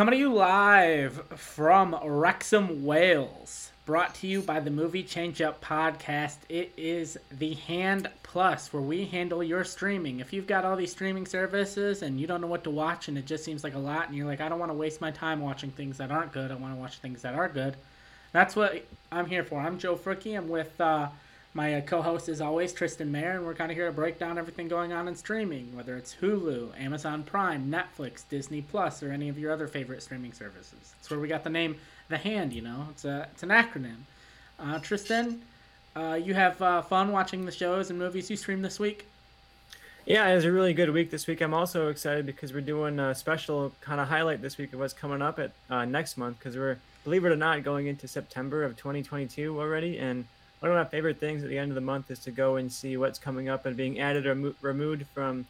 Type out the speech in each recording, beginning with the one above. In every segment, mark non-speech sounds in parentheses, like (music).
Coming to you live from Wrexham, Wales. Brought to you by the Movie Change Up podcast. It is the Hand Plus, where we handle your streaming. If you've got all these streaming services and you don't know what to watch and it just seems like a lot, and you're like, I don't want to waste my time watching things that aren't good, I want to watch things that are good. That's what I'm here for. I'm Joe Fricke. I'm with uh, my uh, co-host, is always, Tristan Mayer, and we're kind of here to break down everything going on in streaming, whether it's Hulu, Amazon Prime, Netflix, Disney Plus, or any of your other favorite streaming services. That's where we got the name The Hand. You know, it's a it's an acronym. Uh, Tristan, uh, you have uh, fun watching the shows and movies you stream this week. Yeah, it was a really good week this week. I'm also excited because we're doing a special kind of highlight this week of what's coming up at uh, next month because we're, believe it or not, going into September of 2022 already, and one of my favorite things at the end of the month is to go and see what's coming up and being added or mo- removed from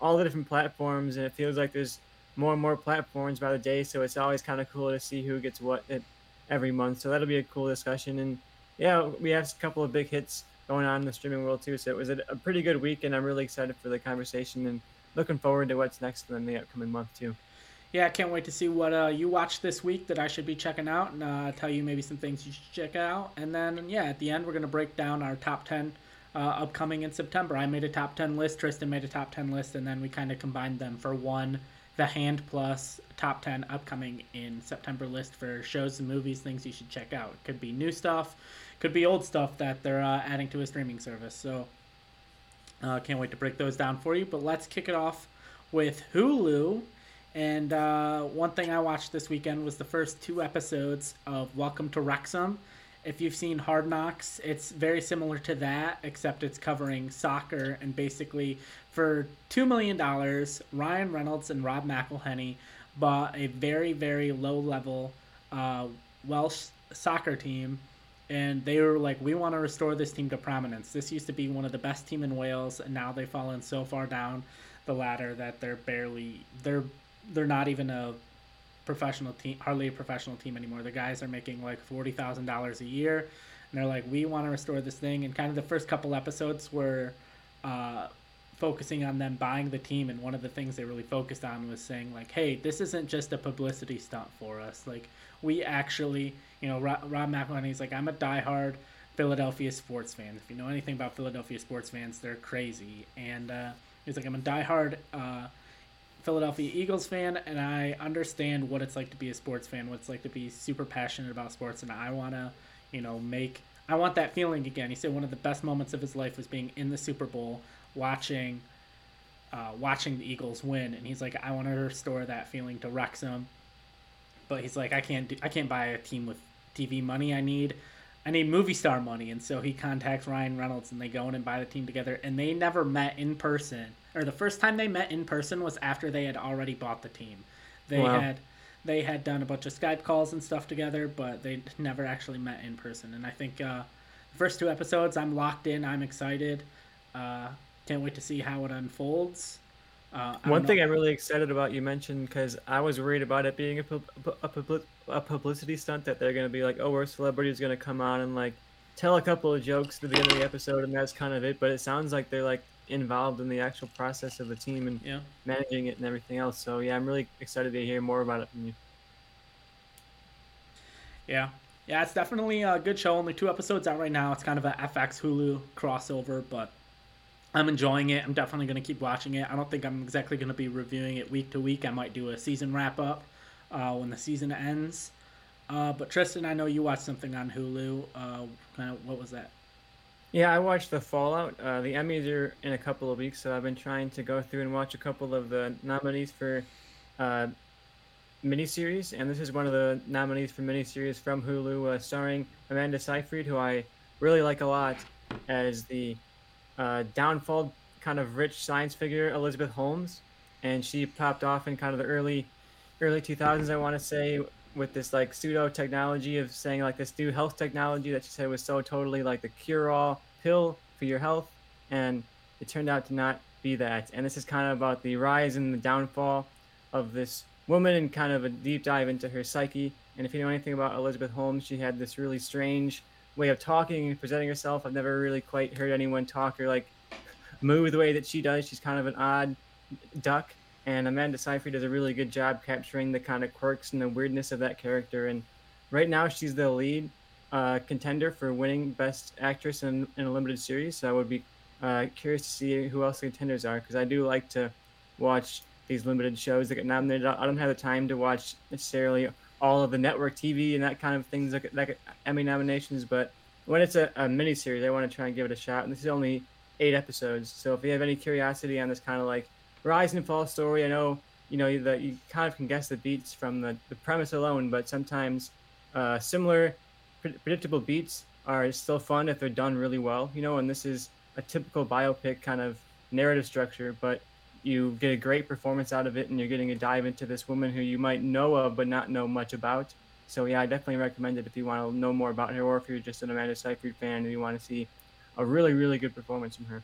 all the different platforms. And it feels like there's more and more platforms by the day. So it's always kind of cool to see who gets what at every month. So that'll be a cool discussion. And yeah, we have a couple of big hits going on in the streaming world too. So it was a, a pretty good week. And I'm really excited for the conversation and looking forward to what's next in the upcoming month too yeah, I can't wait to see what uh, you watch this week that I should be checking out and uh, tell you maybe some things you should check out. And then, yeah, at the end, we're going to break down our top 10 uh, upcoming in September. I made a top 10 list, Tristan made a top 10 list, and then we kind of combined them for one The Hand Plus top 10 upcoming in September list for shows and movies, things you should check out. Could be new stuff, could be old stuff that they're uh, adding to a streaming service. So, uh, can't wait to break those down for you. But let's kick it off with Hulu and uh, one thing I watched this weekend was the first two episodes of Welcome to Wrexham. If you've seen Hard Knocks, it's very similar to that, except it's covering soccer. And basically, for $2 million, Ryan Reynolds and Rob McElhenney bought a very, very low level uh, Welsh soccer team. And they were like, we want to restore this team to prominence. This used to be one of the best team in Wales, and now they've fallen so far down the ladder that they're barely they're they're not even a professional team, hardly a professional team anymore. The guys are making like forty thousand dollars a year, and they're like, we want to restore this thing. And kind of the first couple episodes were uh, focusing on them buying the team, and one of the things they really focused on was saying like, hey, this isn't just a publicity stunt for us. Like we actually, you know, Rob, Rob McElhenney's like, I'm a diehard Philadelphia sports fan. If you know anything about Philadelphia sports fans, they're crazy. And uh, he's like, I'm a diehard. Uh, Philadelphia Eagles fan, and I understand what it's like to be a sports fan, what it's like to be super passionate about sports, and I want to, you know, make I want that feeling again. He said one of the best moments of his life was being in the Super Bowl, watching, uh, watching the Eagles win, and he's like, I want to restore that feeling to Wrexham, but he's like, I can't do, I can't buy a team with TV money. I need, I need movie star money, and so he contacts Ryan Reynolds, and they go in and buy the team together, and they never met in person or the first time they met in person was after they had already bought the team. They wow. had they had done a bunch of Skype calls and stuff together, but they never actually met in person. And I think uh, the first two episodes, I'm locked in. I'm excited. Uh, can't wait to see how it unfolds. Uh, One thing I'm really excited about you mentioned because I was worried about it being a, a, a publicity stunt that they're going to be like, oh, our celebrity is going to come on and like tell a couple of jokes at the end of the episode, and that's kind of it. But it sounds like they're like involved in the actual process of the team and yeah. managing it and everything else. So yeah, I'm really excited to hear more about it from you. Yeah. Yeah, it's definitely a good show. Only two episodes out right now. It's kind of a FX Hulu crossover, but I'm enjoying it. I'm definitely going to keep watching it. I don't think I'm exactly going to be reviewing it week to week. I might do a season wrap up uh, when the season ends. Uh, but Tristan, I know you watched something on Hulu. Uh, kind of, what was that? Yeah, I watched the Fallout. Uh, the Emmys are in a couple of weeks, so I've been trying to go through and watch a couple of the nominees for uh, miniseries, and this is one of the nominees for miniseries from Hulu, uh, starring Amanda Seyfried, who I really like a lot as the uh, downfall kind of rich science figure Elizabeth Holmes, and she popped off in kind of the early early 2000s, I want to say, with this like pseudo technology of saying like this new health technology that she said was so totally like the cure all pill for your health, and it turned out to not be that. And this is kind of about the rise and the downfall of this woman and kind of a deep dive into her psyche. And if you know anything about Elizabeth Holmes, she had this really strange way of talking and presenting herself. I've never really quite heard anyone talk or like move the way that she does. She's kind of an odd duck and Amanda Seyfried does a really good job capturing the kind of quirks and the weirdness of that character. And right now, she's the lead uh, contender for winning Best Actress in, in a limited series. So I would be uh, curious to see who else the contenders are because I do like to watch these limited shows that get nominated. I don't have the time to watch necessarily all of the network TV and that kind of things like, like Emmy nominations, but when it's a, a mini series, I want to try and give it a shot. And this is only eight episodes, so if you have any curiosity on this kind of like rise and fall story, I know you know that you kind of can guess the beats from the, the premise alone, but sometimes uh, similar predictable beats are still fun if they're done really well, you know. And this is a typical biopic kind of narrative structure, but you get a great performance out of it, and you're getting a dive into this woman who you might know of but not know much about. So yeah, I definitely recommend it if you want to know more about her, or if you're just an Amanda Seyfried fan and you want to see a really, really good performance from her.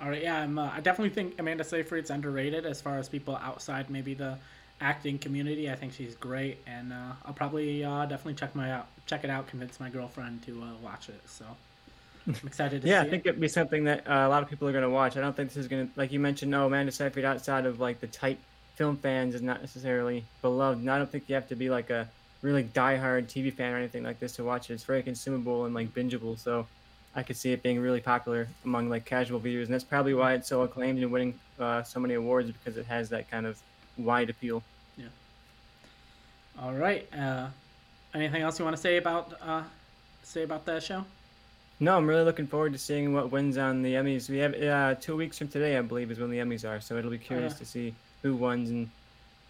All right, yeah, uh, I definitely think Amanda Seyfried's underrated as far as people outside maybe the acting community. I think she's great, and uh, I'll probably uh, definitely check my out, check it out, convince my girlfriend to uh, watch it. So I'm excited yeah, I think it. would be something that uh, a lot of people are going to watch. I don't think this is going to, like you mentioned, no, Amanda Seyfried outside of like the tight film fans is not necessarily beloved. And I don't think you have to be like a really diehard TV fan or anything like this to watch it. It's very consumable and like bingeable. So I could see it being really popular among like casual viewers, and that's probably why it's so acclaimed and winning uh, so many awards because it has that kind of wide appeal. Yeah. All right. Uh, anything else you want to say about uh, say about that show? No, I'm really looking forward to seeing what wins on the Emmys. We have uh, two weeks from today, I believe, is when the Emmys are. So it'll be curious oh, yeah. to see who wins and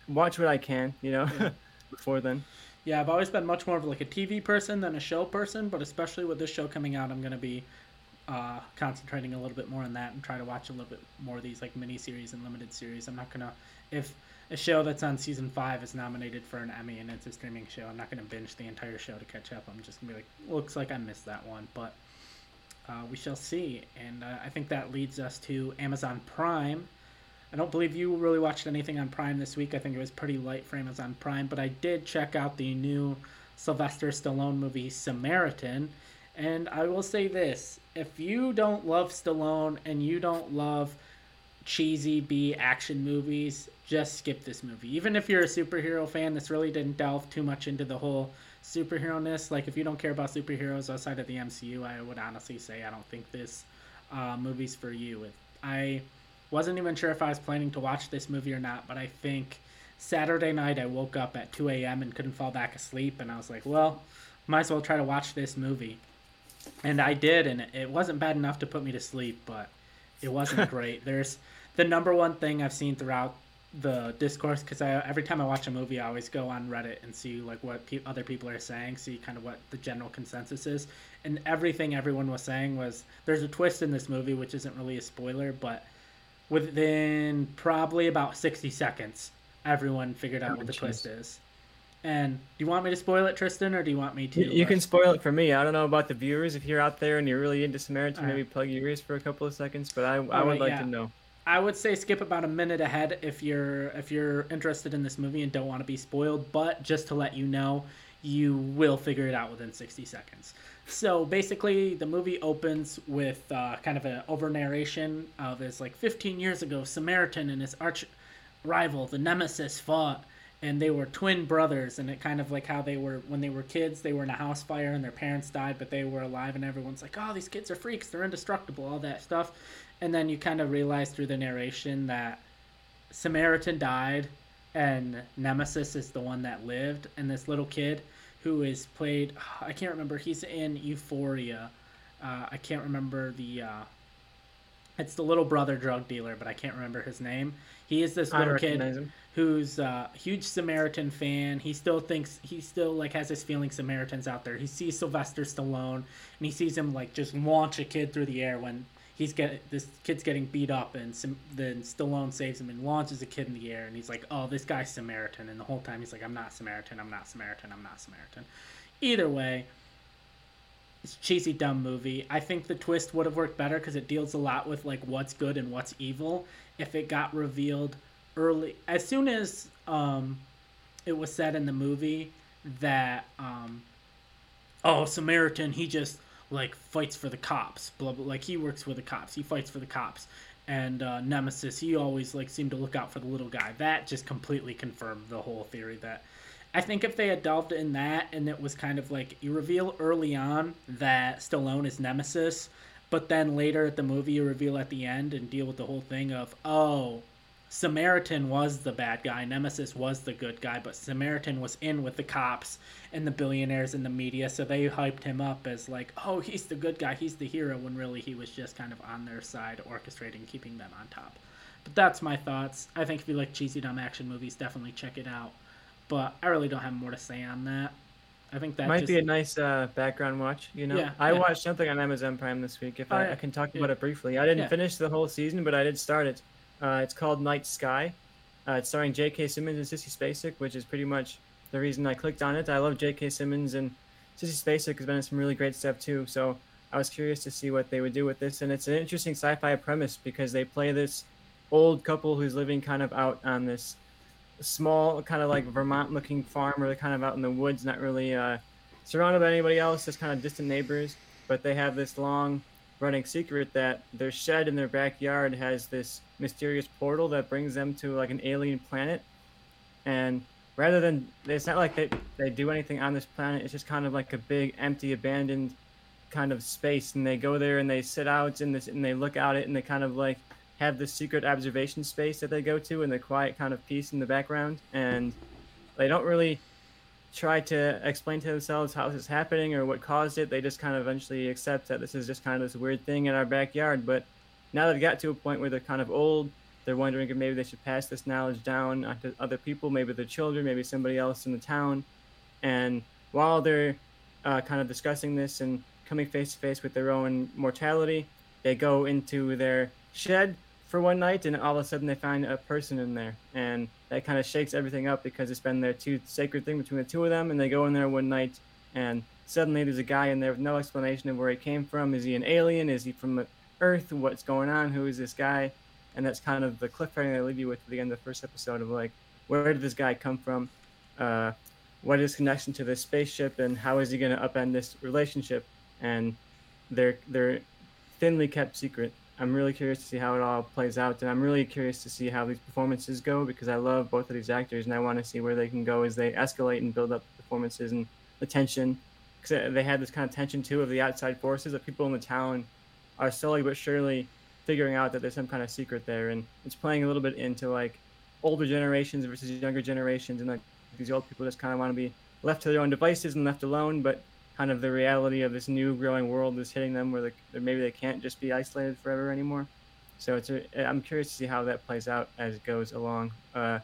watch what I can, you know, yeah. (laughs) before then. Yeah, I've always been much more of like a TV person than a show person, but especially with this show coming out, I'm gonna be uh, concentrating a little bit more on that and try to watch a little bit more of these like mini series and limited series. I'm not gonna if a show that's on season five is nominated for an Emmy and it's a streaming show, I'm not gonna binge the entire show to catch up. I'm just gonna be like, looks like I missed that one, but uh, we shall see. And uh, I think that leads us to Amazon Prime. I don't believe you really watched anything on Prime this week. I think it was pretty light for Amazon Prime, but I did check out the new Sylvester Stallone movie Samaritan. And I will say this if you don't love Stallone and you don't love cheesy B action movies, just skip this movie. Even if you're a superhero fan, this really didn't delve too much into the whole superhero ness. Like, if you don't care about superheroes outside of the MCU, I would honestly say I don't think this uh, movie's for you. I wasn't even sure if I was planning to watch this movie or not, but I think Saturday night I woke up at 2 a.m. and couldn't fall back asleep, and I was like, well, might as well try to watch this movie. And I did, and it wasn't bad enough to put me to sleep, but it wasn't (laughs) great. There's the number one thing I've seen throughout the discourse because I every time I watch a movie, I always go on Reddit and see like what pe- other people are saying, see kind of what the general consensus is, and everything everyone was saying was there's a twist in this movie, which isn't really a spoiler, but within probably about sixty seconds, everyone figured out oh, what the geez. twist is. And do you want me to spoil it, Tristan, or do you want me to? You, can spoil it for me. I don't know about the viewers. If you're out there and you're really into Samaritan, maybe plug your ears for a couple of seconds. But I, I would right, like yeah. to know. I would say skip about a minute ahead if you're if you're interested in this movie and don't want to be spoiled. But just to let you know, you will figure it out within 60 seconds. So basically, the movie opens with uh, kind of an over narration of his like 15 years ago, Samaritan and his arch rival, the Nemesis, fought, and they were twin brothers. And it kind of like how they were when they were kids, they were in a house fire and their parents died, but they were alive, and everyone's like, oh, these kids are freaks, they're indestructible, all that stuff and then you kind of realize through the narration that Samaritan died and Nemesis is the one that lived and this little kid who is played I can't remember he's in Euphoria uh, I can't remember the uh, it's the little brother drug dealer but I can't remember his name he is this little kid him. Who's a huge Samaritan fan he still thinks he still like has his feeling Samaritans out there he sees Sylvester Stallone and he sees him like just launch a kid through the air when he's get this kid's getting beat up, and some, then Stallone saves him and launches a kid in the air, and he's like, "Oh, this guy's Samaritan," and the whole time he's like, "I'm not Samaritan, I'm not Samaritan, I'm not Samaritan." Either way, it's cheesy, dumb movie. I think the twist would have worked better because it deals a lot with like what's good and what's evil. If it got revealed early, as soon as um, it was said in the movie that um, oh Samaritan, he just like fights for the cops. Blah blah. Like he works for the cops. He fights for the cops. and uh, Nemesis, he always like seemed to look out for the little guy. That just completely confirmed the whole theory that I think if they had delved in that and it was kind of like you reveal early on that Stallone is Nemesis, but then later at the movie you reveal at the end and deal with the whole thing of oh Samaritan was the bad guy, Nemesis was the good guy, but Samaritan was in with the cops and the billionaires and the media, so they hyped him up as like, oh, he's the good guy, he's the hero, when really he was just kind of on their side, orchestrating, keeping them on top. But that's my thoughts. I think if you like cheesy dumb action movies, definitely check it out. But I really don't have more to say on that. I think that might just, be a nice uh, background watch. You know, Yeah, I yeah. watched something on Amazon Prime this week. If Oh, I, yeah. I can talk about it briefly, I didn't finish the whole season, but I did start it. Uh, it's called Night Sky. Uh, it's starring J.K. Simmons and Sissy Spacek, which is pretty much the reason I clicked on it. I love J.K. Simmons and Sissy Spacek has been in some really great stuff too. So I was curious to see what they would do with this, and it's an interesting sci-fi premise because they play this old couple who's living kind of out on this small, kind of like Vermont-looking farm, they're kind of out in the woods, not really uh, surrounded by anybody else, just kind of distant neighbors. But they have this long running secret that their shed in their backyard has this mysterious portal that brings them to like an alien planet. And rather than, it's not like they, they do anything on this planet, it's just kind of like a big, empty, abandoned kind of space. And they go there and they sit out in this, and they look out it, and they kind of like have this secret observation space that they go to and the quiet kind of peace in the background. And they don't really try to explain to themselves how this is happening or what caused it. They just kind of eventually accept that this is just kind of this weird thing in our backyard. But now they've got to a point where they're kind of old. They're wondering if maybe they should pass this knowledge down onto other people, maybe their children, maybe somebody else in the town. And while they're uh, kind of discussing this and coming face to face with their own mortality, they go into their shed for one night, and all of a sudden they find a person in there, and that kind of shakes everything up because it's been their two sacred thing between the two of them. And they go in there one night, and suddenly there's a guy in there with no explanation of where he came from. Is he an alien? Is he from Earth? What's going on? Who is this guy? And that's kind of the cliffhanger they leave you with at the end of the first episode of like, where did this guy come from? Uh, what is his connection to this spaceship, and how is he going to upend this relationship? And they're they're thinly kept secret. I'm really curious to see how it all plays out, and I'm really curious to see how these performances go because I love both of these actors, and I want to see where they can go as they escalate and build up performances and the tension. Because they had this kind of tension too of the outside forces that people in the town are slowly but surely figuring out that there's some kind of secret there, and it's playing a little bit into like older generations versus younger generations, and like these old people just kind of want to be left to their own devices and left alone, but kind of the reality of this new growing world is hitting them where they, maybe they can't just be isolated forever anymore. So it's a, I'm curious to see how that plays out as it goes along. Uh,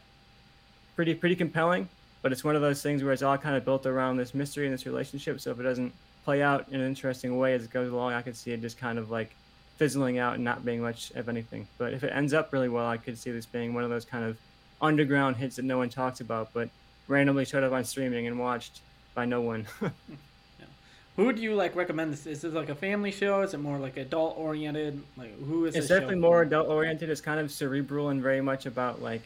pretty pretty compelling, but it's one of those things where it's all kind of built around this mystery and this relationship. So if it doesn't play out in an interesting way as it goes along, I could see it just kind of like fizzling out and not being much of anything. But if it ends up really well, I could see this being one of those kind of underground hits that no one talks about, but randomly showed up on streaming and watched by no one. (laughs) Who would you like recommend this? Is this like a family show? Is it more like adult oriented? Like who is it's definitely more adult oriented. It's kind of cerebral and very much about like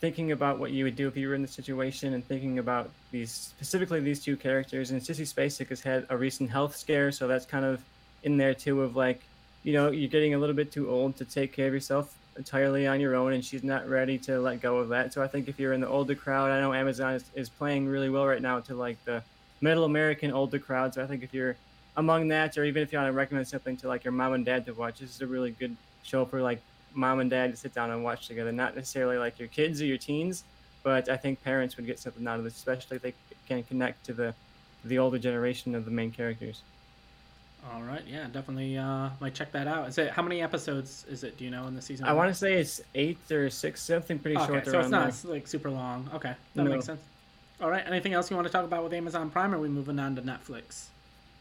thinking about what you would do if you were in the situation and thinking about these specifically these two characters. And Sissy Spacek has had a recent health scare, so that's kind of in there too. Of like, you know, you're getting a little bit too old to take care of yourself entirely on your own, and she's not ready to let go of that. So I think if you're in the older crowd, I know Amazon is, is playing really well right now to like the middle American older crowd. So I think if you're among that, or even if you want to recommend something to like your mom and dad to watch, this is a really good show for like mom and dad to sit down and watch together. Not necessarily like your kids or your teens, but I think parents would get something out of this, especially if they can connect to the the older generation of the main characters. All right, yeah, definitely uh, might check that out. Is it how many episodes is it? Do you know in the season? I want to say it's eight or six, something pretty Okay, short so it's not like super long. Okay, that No. makes sense. All right, anything else you want to talk about with Amazon Prime? Or are we moving on to Netflix?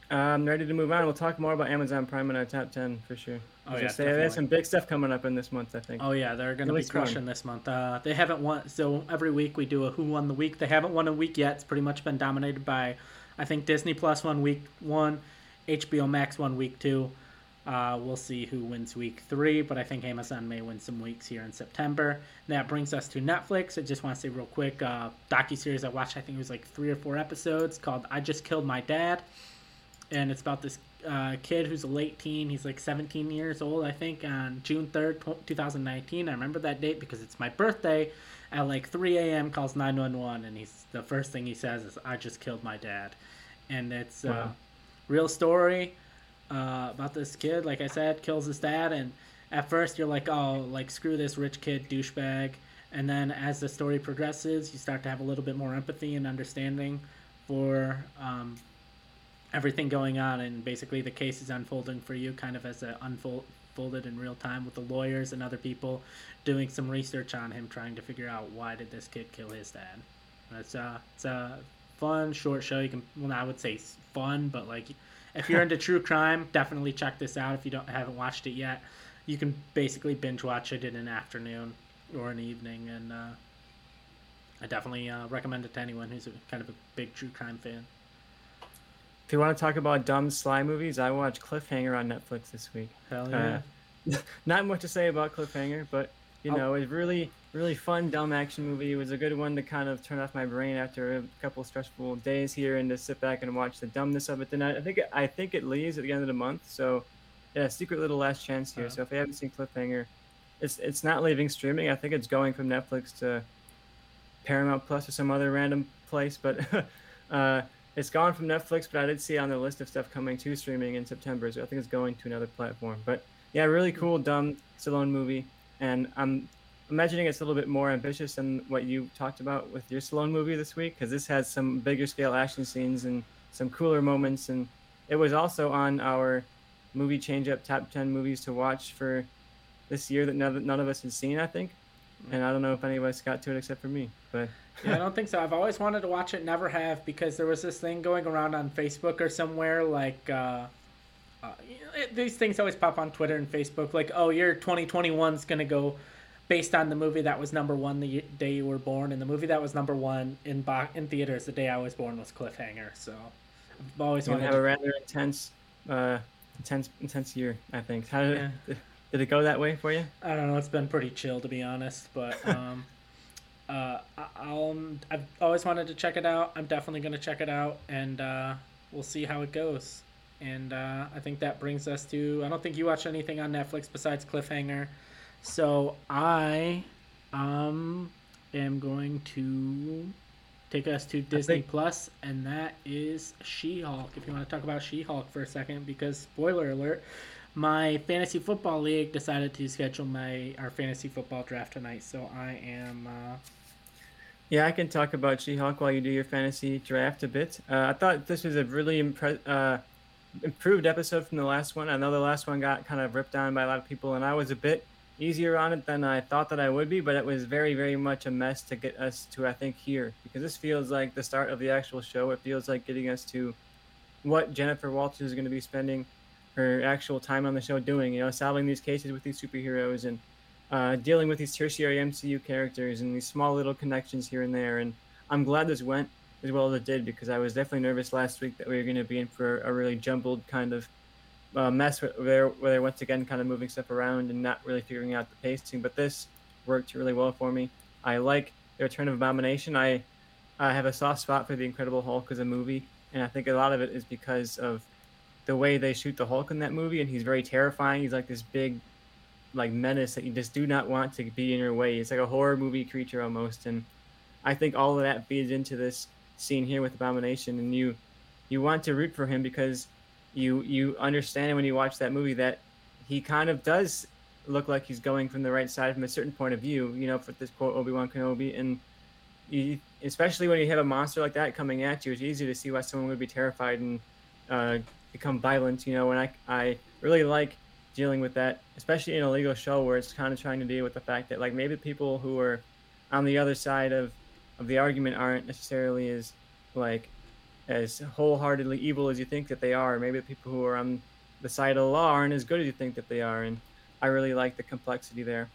I'm ready to move on. We'll talk more about Amazon Prime in our top ten for sure. Oh, yeah, say, there's some big stuff coming up in this month. I think. Oh yeah, they're going to be one. crushing this month. Uh, they haven't won, so every week we do a Who Won the Week. They haven't won a week yet. It's pretty much been dominated by, I think Disney Plus won week one, HBO Max won week two. Uh, we'll see who wins week three, but I think Amazon may win some weeks here in September. That brings us to Netflix. I just want to say real quick, uh, docu series I watched. I think it was like three or four episodes called "I Just Killed My Dad," and it's about this uh, kid who's a late teen. He's like 17 years old, I think, on June 3rd, 2019. I remember that date because it's my birthday. At like 3 a.m., calls 911, and he's the first thing he says is, "I just killed my dad," and it's a uh, real story uh, about this kid. Like I said, kills his dad, and at first you're like, "Oh, like screw this rich kid douchebag," and then as the story progresses, you start to have a little bit more empathy and understanding for um, everything going on, and basically the case is unfolding for you, kind of as it unfolded in real time with the lawyers and other people doing some research on him, trying to figure out why did this kid kill his dad. It's a it's a fun short show. You can well, I would say fun, but like if you're (laughs) into true crime, definitely check this out. If you don't haven't watched it yet, you can basically binge watch it in an afternoon or an evening, and uh, I definitely uh, recommend it to anyone who's a, kind of a big true crime fan. If you want to talk about dumb sly movies, I watched Cliffhanger on Netflix this week. Hell yeah! Uh, (laughs) not much to say about Cliffhanger, but you oh. know, it's really really fun dumb action movie. It was a good one to kind of turn off my brain after a couple stressful days here and to sit back and watch the dumbness of it. Then I, think it, I think it leaves at the end of the month, so yeah, secret little last chance here. So if you haven't seen Cliffhanger, it's it's not leaving streaming. I think it's going from Netflix to Paramount Plus or some other random place, but (laughs) uh, it's gone from Netflix. But I did see on the list of stuff coming to streaming in September, so I think it's going to another platform. But yeah, really cool, dumb Stallone movie, and I'm imagining it's a little bit more ambitious than what you talked about with your Stallone movie this week, because this has some bigger scale action scenes and some cooler moments, and it was also on our movie change up top 10 movies to watch for this year that none, none of us had seen i think. And i don't know if any of us got to it except for me but yeah i don't think so. I've always wanted to watch it never have because there was this thing going around on facebook or somewhere like uh, uh, it, these things always pop on twitter and facebook like oh your 2021 is going to go based on the movie that was number one the day you were born and the movie that was number one in bo- in theaters the day i was born was cliffhanger so i've always wanted to have a rather intense uh, intense intense year. I think. How did, yeah. it, (laughs) did it go that way for you? I don't know. It's been pretty chill to be honest, but (laughs) um, uh, I'll I've always wanted to check it out. I'm definitely gonna check it out, and uh, we'll see how it goes. And uh, I think that brings us to. I don't think you watch anything on Netflix besides Cliffhanger, so I um am going to take us to Disney think... Plus, and that is She Hulk. If you want to talk about She Hulk for a second, because spoiler alert, my fantasy football league decided to schedule my our fantasy football draft tonight, so I am. Uh... Yeah, I can talk about She Hulk while you do your fantasy draft a bit. Uh, I thought this was a really impre- uh, improved episode from the last one. I know the last one got kind of ripped on by a lot of people, and I was a bit easier on it than I thought that I would be, but it was very, very much a mess to get us to, I think, here because this feels like the start of the actual show. It feels like getting us to what Jennifer Walters is going to be spending her actual time on the show doing, you know, solving these cases with these superheroes and uh, dealing with these tertiary MCU characters and these small little connections here and there. And I'm glad this went as well as it did because I was definitely nervous last week that we were going to be in for a really jumbled kind of uh, mess where they're, where they're once again kind of moving stuff around and not really figuring out the pacing. But this worked really well for me. I like the Return of Abomination. I I have a soft spot for the Incredible Hulk as a movie, and I think a lot of it is because of the way they shoot the Hulk in that movie, and he's very terrifying. He's like this big, like menace that you just do not want to be in your way. It's like a horror movie creature almost, and I think all of that feeds into this scene here with Abomination, and you you want to root for him because you you understand when you watch that movie that he kind of does look like he's going from the right side from a certain point of view. You know, for this quote Obi Wan Kenobi, and you, especially when you have a monster like that coming at you, it's easy to see why someone would be terrified and uh, become violent. You know, and I I really like dealing with that, especially in a legal show where it's kind of trying to deal with the fact that like maybe people who are on the other side of of the argument aren't necessarily as like as wholeheartedly evil as you think that they are. Maybe the people who are on the side of the law aren't as good as you think that they are. And I really like the complexity there.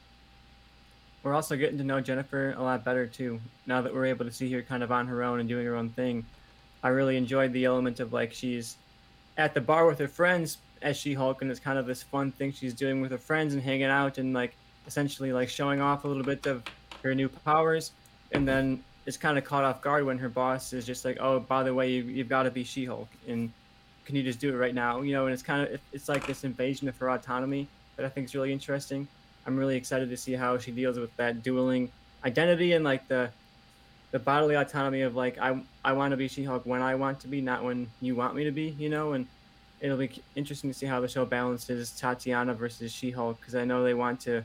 We're also getting to know Jennifer a lot better too. Now that we're able to see her kind of on her own and doing her own thing, I really enjoyed the element of like she's at the bar with her friends as She Hulk, and it's kind of this fun thing she's doing with her friends and hanging out and like essentially like showing off a little bit of her new powers. And then is kind of caught off guard when her boss is just like, "Oh, by the way, you, have got to be She-Hulk," and can you just do it right now? You know, and it's kind of it's like this invasion of her autonomy that I think is really interesting. I'm really excited to see how she deals with that dueling identity and like the the bodily autonomy of like I I want to be She-Hulk when I want to be, not when you want me to be. You know, and it'll be interesting to see how the show balances Tatiana versus She-Hulk because I know they want to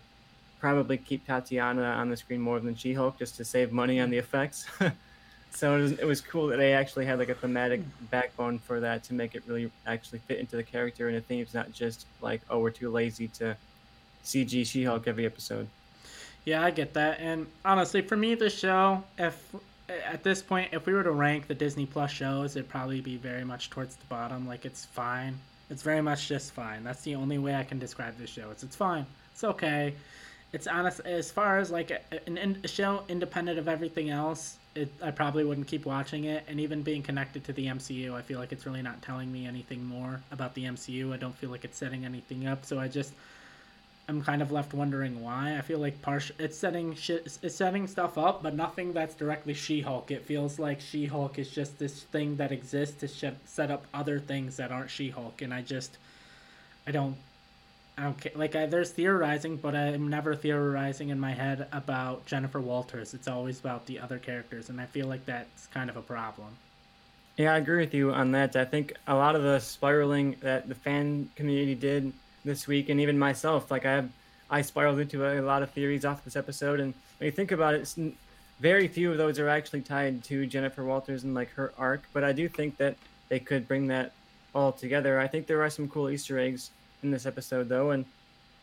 probably keep Tatiana on the screen more than She-Hulk just to save money on the effects. (laughs) so it was, it was cool that they actually had like a thematic backbone for that to make it really actually fit into the character and the themes, not just like oh we're too lazy to CG She-Hulk every episode. Yeah, I get that. And honestly, for me, the show, if at this point, if we were to rank the Disney Plus shows, it'd probably be very much towards the bottom. Like it's fine. It's very much just fine. That's the only way I can describe this show. It's it's fine. It's okay. It's honest as far as like a, a show independent of everything else. It, I probably wouldn't keep watching it, and even being connected to the MCU, I feel like it's really not telling me anything more about the MCU. I don't feel like it's setting anything up, so I just I'm kind of left wondering why. I feel like partial it's setting shit it's setting stuff up, but nothing that's directly She-Hulk. It feels like She-Hulk is just this thing that exists to set up other things that aren't She-Hulk, and I just I don't Care. Like I, there's theorizing, but I'm never theorizing in my head about Jennifer Walters. It's always about the other characters, and I feel like that's kind of a problem. Yeah, I agree with you on that. I think a lot of the spiraling that the fan community did this week, and even myself. Like I have, I spiraled into a, a lot of theories off this episode, and when you think about it, very few of those are actually tied to Jennifer Walters and like her arc. But I do think that they could bring that all together. I think there are some cool Easter eggs in this episode, though, and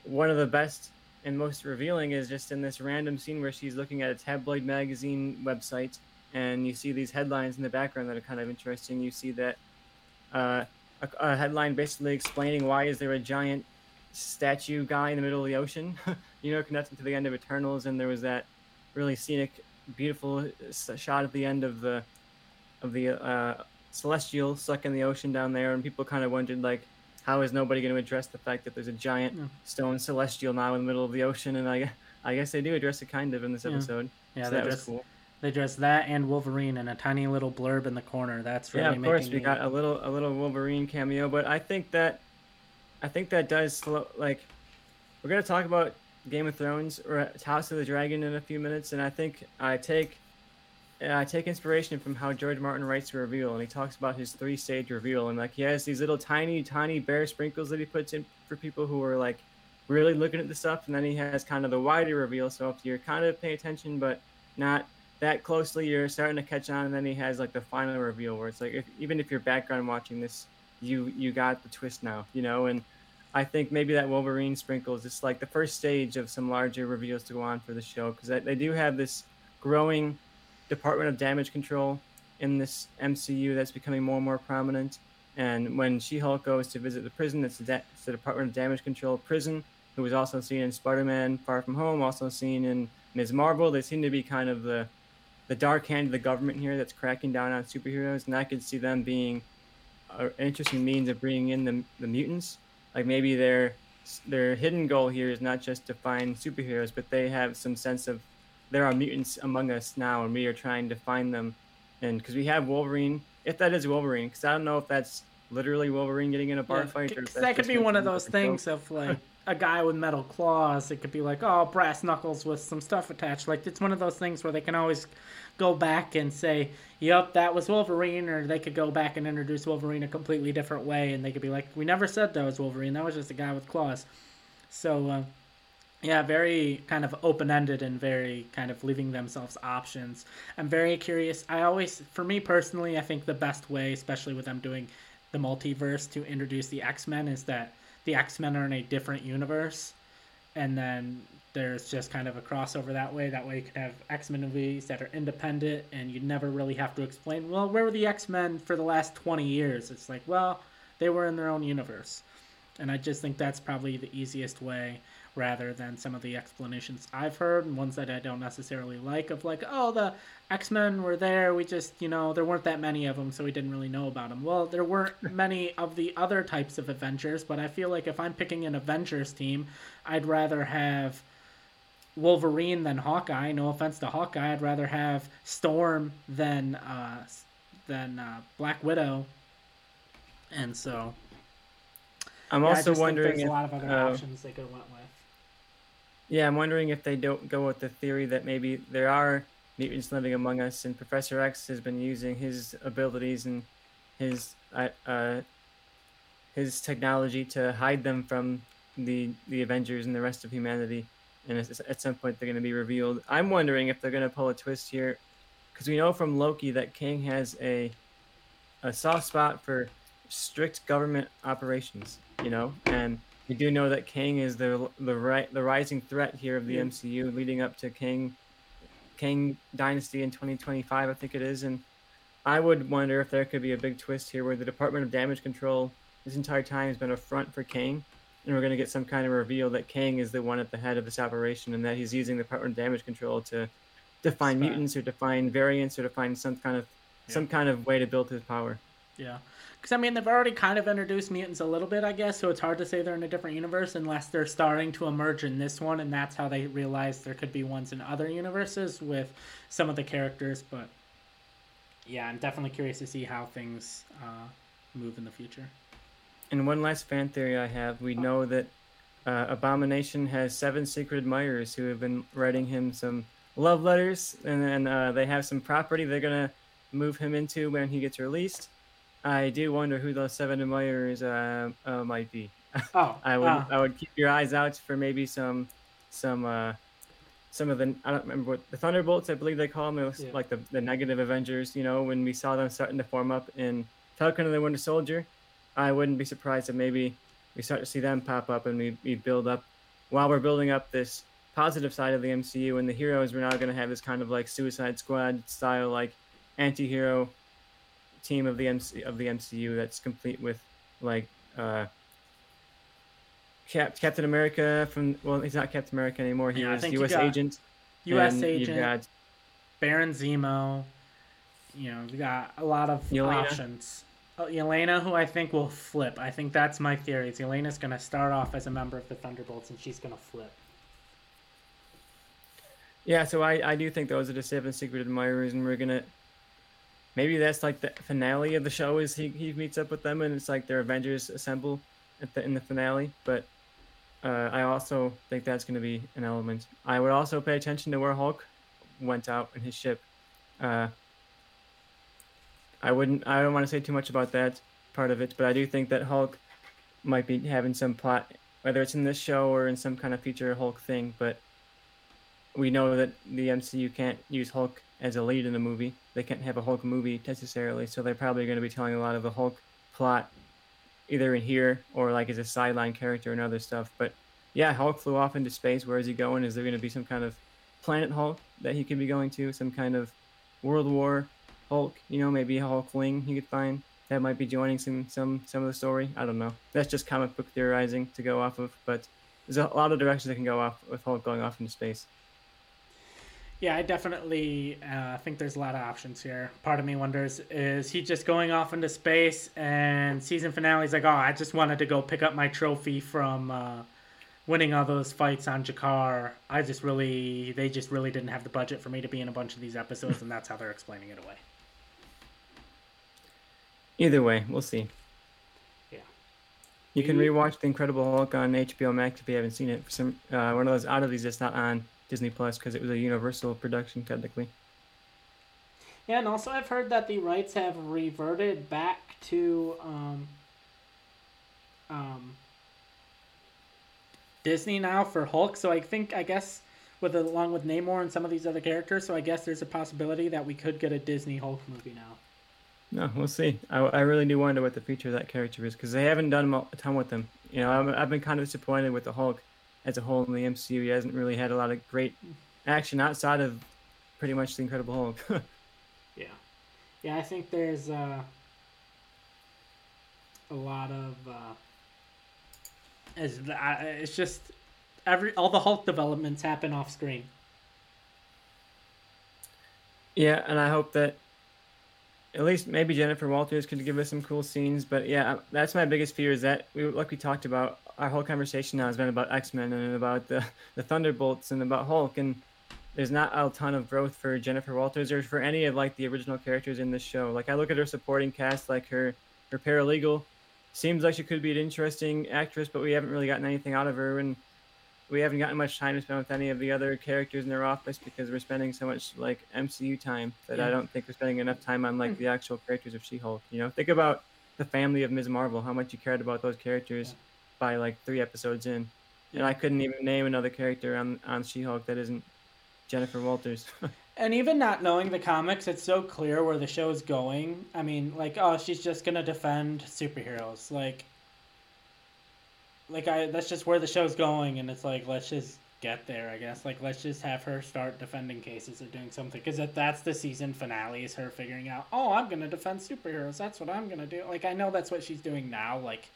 one of the best and most revealing is just in this random scene where she's looking at a tabloid magazine website, and you see these headlines in the background that are kind of interesting. You see that uh, a, a, headline basically explaining why is there a giant statue guy in the middle of the ocean, (laughs) you know, connecting to the end of Eternals, and there was that really scenic, beautiful shot at the end of the of the uh, celestial stuck in the ocean down there, and people kind of wondered like, how is nobody going to address the fact that there's a giant yeah. stone celestial now in the middle of the ocean? And I, I guess they do address it kind of in this episode. Yeah, yeah so that was cool. They address that and Wolverine in a tiny little blurb in the corner. That's really yeah. Of course, we got a little a little Wolverine cameo, but I think that I think that does slow. Like, we're gonna talk about Game of Thrones or House of the Dragon in a few minutes, and I think I take I take inspiration from how George Martin writes a reveal, and he talks about his three-stage reveal, and like he has these little tiny, tiny bare sprinkles that he puts in for people who are like really looking at the stuff, and then he has kind of the wider reveal. So if you're kind of paying attention but not that closely, you're starting to catch on, and then he has like the final reveal where it's like if, even if you're background watching this, you you got the twist now, you know, and I think maybe that Wolverine sprinkle is just like the first stage of some larger reveals to go on for the show because they do have this growing Department of Damage Control in this MCU that's becoming more and more prominent. And when She Hulk goes to visit the prison, it's the, Department of Damage Control prison, who was also seen in Spider Man Far From Home, also seen in Ms. Marvel. They seem to be kind of the the dark hand of the government here that's cracking down on superheroes, and I could see them being an interesting means of bringing in the, the mutants like maybe their their hidden goal here is not just to find superheroes, but they have some sense of there are mutants among us now, and we are trying to find them. And because we have Wolverine, if that is Wolverine, because I don't know if that's literally Wolverine getting in a bar yeah, fight, or that could be one of those things of like (laughs) a guy with metal claws. It could be like oh brass knuckles with some stuff attached. Like it's one of those things where they can always go back and say, "Yep, that was Wolverine," or they could go back and introduce Wolverine a completely different way, and they could be like, "We never said that was Wolverine. That was just a guy with claws." So, uh, yeah, very kind of open ended and very kind of leaving themselves options. I'm very curious. I always, for me personally, I think the best way, especially with them doing the multiverse, to introduce the X Men is that the X Men are in a different universe, and then there's just kind of a crossover that way. That way, you can have X Men movies that are independent, and you never really have to explain, well, where were the X Men for the last 20 years? It's like, well, they were in their own universe. And I just think that's probably the easiest way rather than some of the explanations I've heard and ones that I don't necessarily like of like, oh, the X Men were there. We just, you know, there weren't that many of them, so we didn't really know about them. Well, there weren't (laughs) many of the other types of Avengers, but I feel like if I'm picking an Avengers team, I'd rather have Wolverine than Hawkeye. No offense to Hawkeye, I'd rather have Storm than uh, than uh, Black Widow And so I'm yeah, also wondering there's if a lot of other uh, options they could have went with. Yeah, I'm wondering if they don't go with the theory that maybe there are mutants living among us, and Professor X has been using his abilities and his uh, uh, his technology to hide them from the the Avengers and the rest of humanity. And at, at some point, they're going to be revealed. I'm wondering if they're going to pull a twist here, because we know from Loki that Kang has a a soft spot for strict government operations. You know, and we do know that Kang is the the right the rising threat here of the Yeah. MCU, leading up to Kang Kang Dynasty in 2025, I think it is. And I would wonder if there could be a big twist here, where the Department of Damage Control this entire time has been a front for Kang, and we're going to get some kind of reveal that Kang is the one at the head of this operation, and that he's using the Department of Damage Control to define mutants or define variants or define some kind of some kind of way to build his power. Yeah. Because, I mean, they've already kind of introduced mutants a little bit, I guess, so it's hard to say they're in a different universe unless they're starting to emerge in this one, and that's how they realize there could be ones in other universes with some of the characters. But, yeah, I'm definitely curious to see how things uh, move in the future. And one last fan theory I have: we know that uh, Abomination has seven secret admirers who have been writing him some love letters, and then uh, they have some property they're gonna move him into when he gets released. I do wonder who those seven admirers uh, uh, might be. (laughs) Oh, I would uh, I would keep your eyes out for maybe some some uh, some of the I don't remember what the Thunderbolts I believe they call them. It was Yeah. like the, the negative Avengers. You know when we saw them starting to form up in Falcon and the Winter Soldier, I wouldn't be surprised if maybe we start to see them pop up and we, we build up while we're building up this positive side of the MCU and the heroes. We're now going to have this kind of like Suicide Squad style like anti-hero team of the MC of the MCU that's complete with like uh Cap- Captain America from well he's not Captain America anymore he Yeah, was U.S. agent U.S. Agent, got Baron Zemo. You know, we got a lot of Yelena. options. Oh, Yelena, who I think will flip. I think that's my theory. Is Yelena's going to start off as a member of the Thunderbolts, and she's going to flip. Yeah, so I, I do think those are the seven secret admirers, and we're gonna maybe that's like the finale of the show is he, he meets up with them and it's like their Avengers assemble at the in the finale. But uh, I also think that's gonna be an element. I would also pay attention to where Hulk went out in his ship. Uh, I wouldn't I don't want to say too much about that part of it, but I do think that Hulk might be having some plot, whether it's in this show or in some kind of future Hulk thing, but we know that the MCU can't use Hulk as a lead in the movie. They can't have a Hulk movie necessarily, so they're probably going to be telling a lot of the Hulk plot either in here or like as a sideline character and other stuff. But yeah, Hulk flew off into space. Where is he going? Is there going to be some kind of planet Hulk that he could be going to? Some kind of World War Hulk? You know, maybe a Hulkling he could find that might be joining some some some of the story. I don't know. That's just comic book theorizing to go off of, but there's a lot of directions that can go off with Hulk going off into space. Yeah, I definitely uh, think there's a lot of options here. Part of me wonders is he just going off into space and season finale is like, oh, I just wanted to go pick up my trophy from uh, winning all those fights on Sakaar. I just really, they just really didn't have the budget for me to be in a bunch of these episodes, and that's how they're explaining it away. Either way, we'll see. Yeah. You can rewatch The Incredible Hulk on HBO Max if you haven't seen it. For some uh, one of those oddities that's not on Disney Plus because it was a Universal production technically. Yeah, and also I've heard that the rights have reverted back to um, um, Disney now for Hulk. So I think I guess with along with Namor and some of these other characters, so I guess there's a possibility that we could get a Disney Hulk movie now. No, we'll see. I, I really do wonder what the future of that character is because they haven't done a ton with them. You know, I'm, I've been kind of disappointed with the Hulk as a whole in the MCU. He hasn't really had a lot of great action outside of pretty much the Incredible Hulk. (laughs) Yeah, yeah, I think there's uh, a lot of uh, it's, it's just every all the Hulk developments happen off screen. Yeah, and I hope that at least maybe Jennifer Walters could give us some cool scenes. But yeah, that's my biggest fear is that we like we talked about our whole conversation now has been about X Men and about the (laughs) the Thunderbolts and about Hulk, and there's not a ton of growth for Jennifer Walters or for any of like the original characters in this show. Like I look at her supporting cast, like her her paralegal seems like she could be an interesting actress, but we haven't really gotten anything out of her, and we haven't gotten much time to spend with any of the other characters in their office because we're spending so much like MCU time that yeah. I don't think we're spending enough time on like hmm. the actual characters of She-Hulk. You know, think about the family of Ms. Marvel, how much you cared about those characters yeah. by like three episodes in, yeah. and I couldn't even name another character on on She-Hulk that isn't Jennifer Walters. (laughs) and even not knowing the comics, it's so clear where the show is going. I mean, like, oh, she's just gonna defend superheroes. Like, like I that's just where the show's going, and it's like let's just get there. I guess like let's just have her start defending cases or doing something because that's the season finale is her figuring out. Oh, I'm gonna defend superheroes. That's what I'm gonna do. Like I know that's what she's doing now. Like,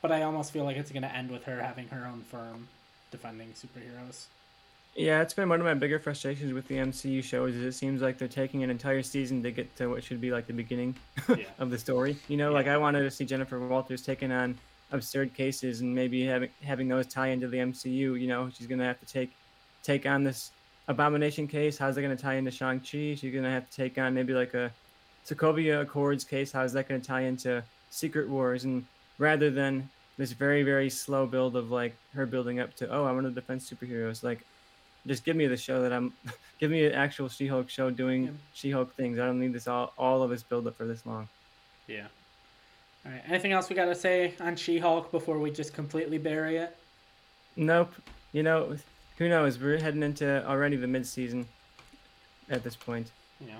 but I almost feel like it's gonna end with her having her own firm defending superheroes. Yeah, it's been one of my bigger frustrations with the MCU shows. Is it seems like they're taking an entire season to get to what should be like the beginning yeah. (laughs) of the story. You know, yeah. like I wanted to see Jennifer Walters taking on absurd cases and maybe having having those tie into the MCU. You know, she's gonna have to take take on this Abomination case. How's that gonna tie into Shang Chi? She's gonna have to take on maybe like a Sokovia Accords case. How's that gonna tie into Secret Wars? And rather than this very very slow build of like her building up to oh I want to defend superheroes like just give me the show that I'm (laughs) give me an actual She-Hulk show doing yeah. She-Hulk things. I don't need this all all of this build up for this long. Yeah. All right. Anything else we got to say on She-Hulk before we just completely bury it? Nope. You know, who knows? We're heading into already the mid-season at this point. Yeah.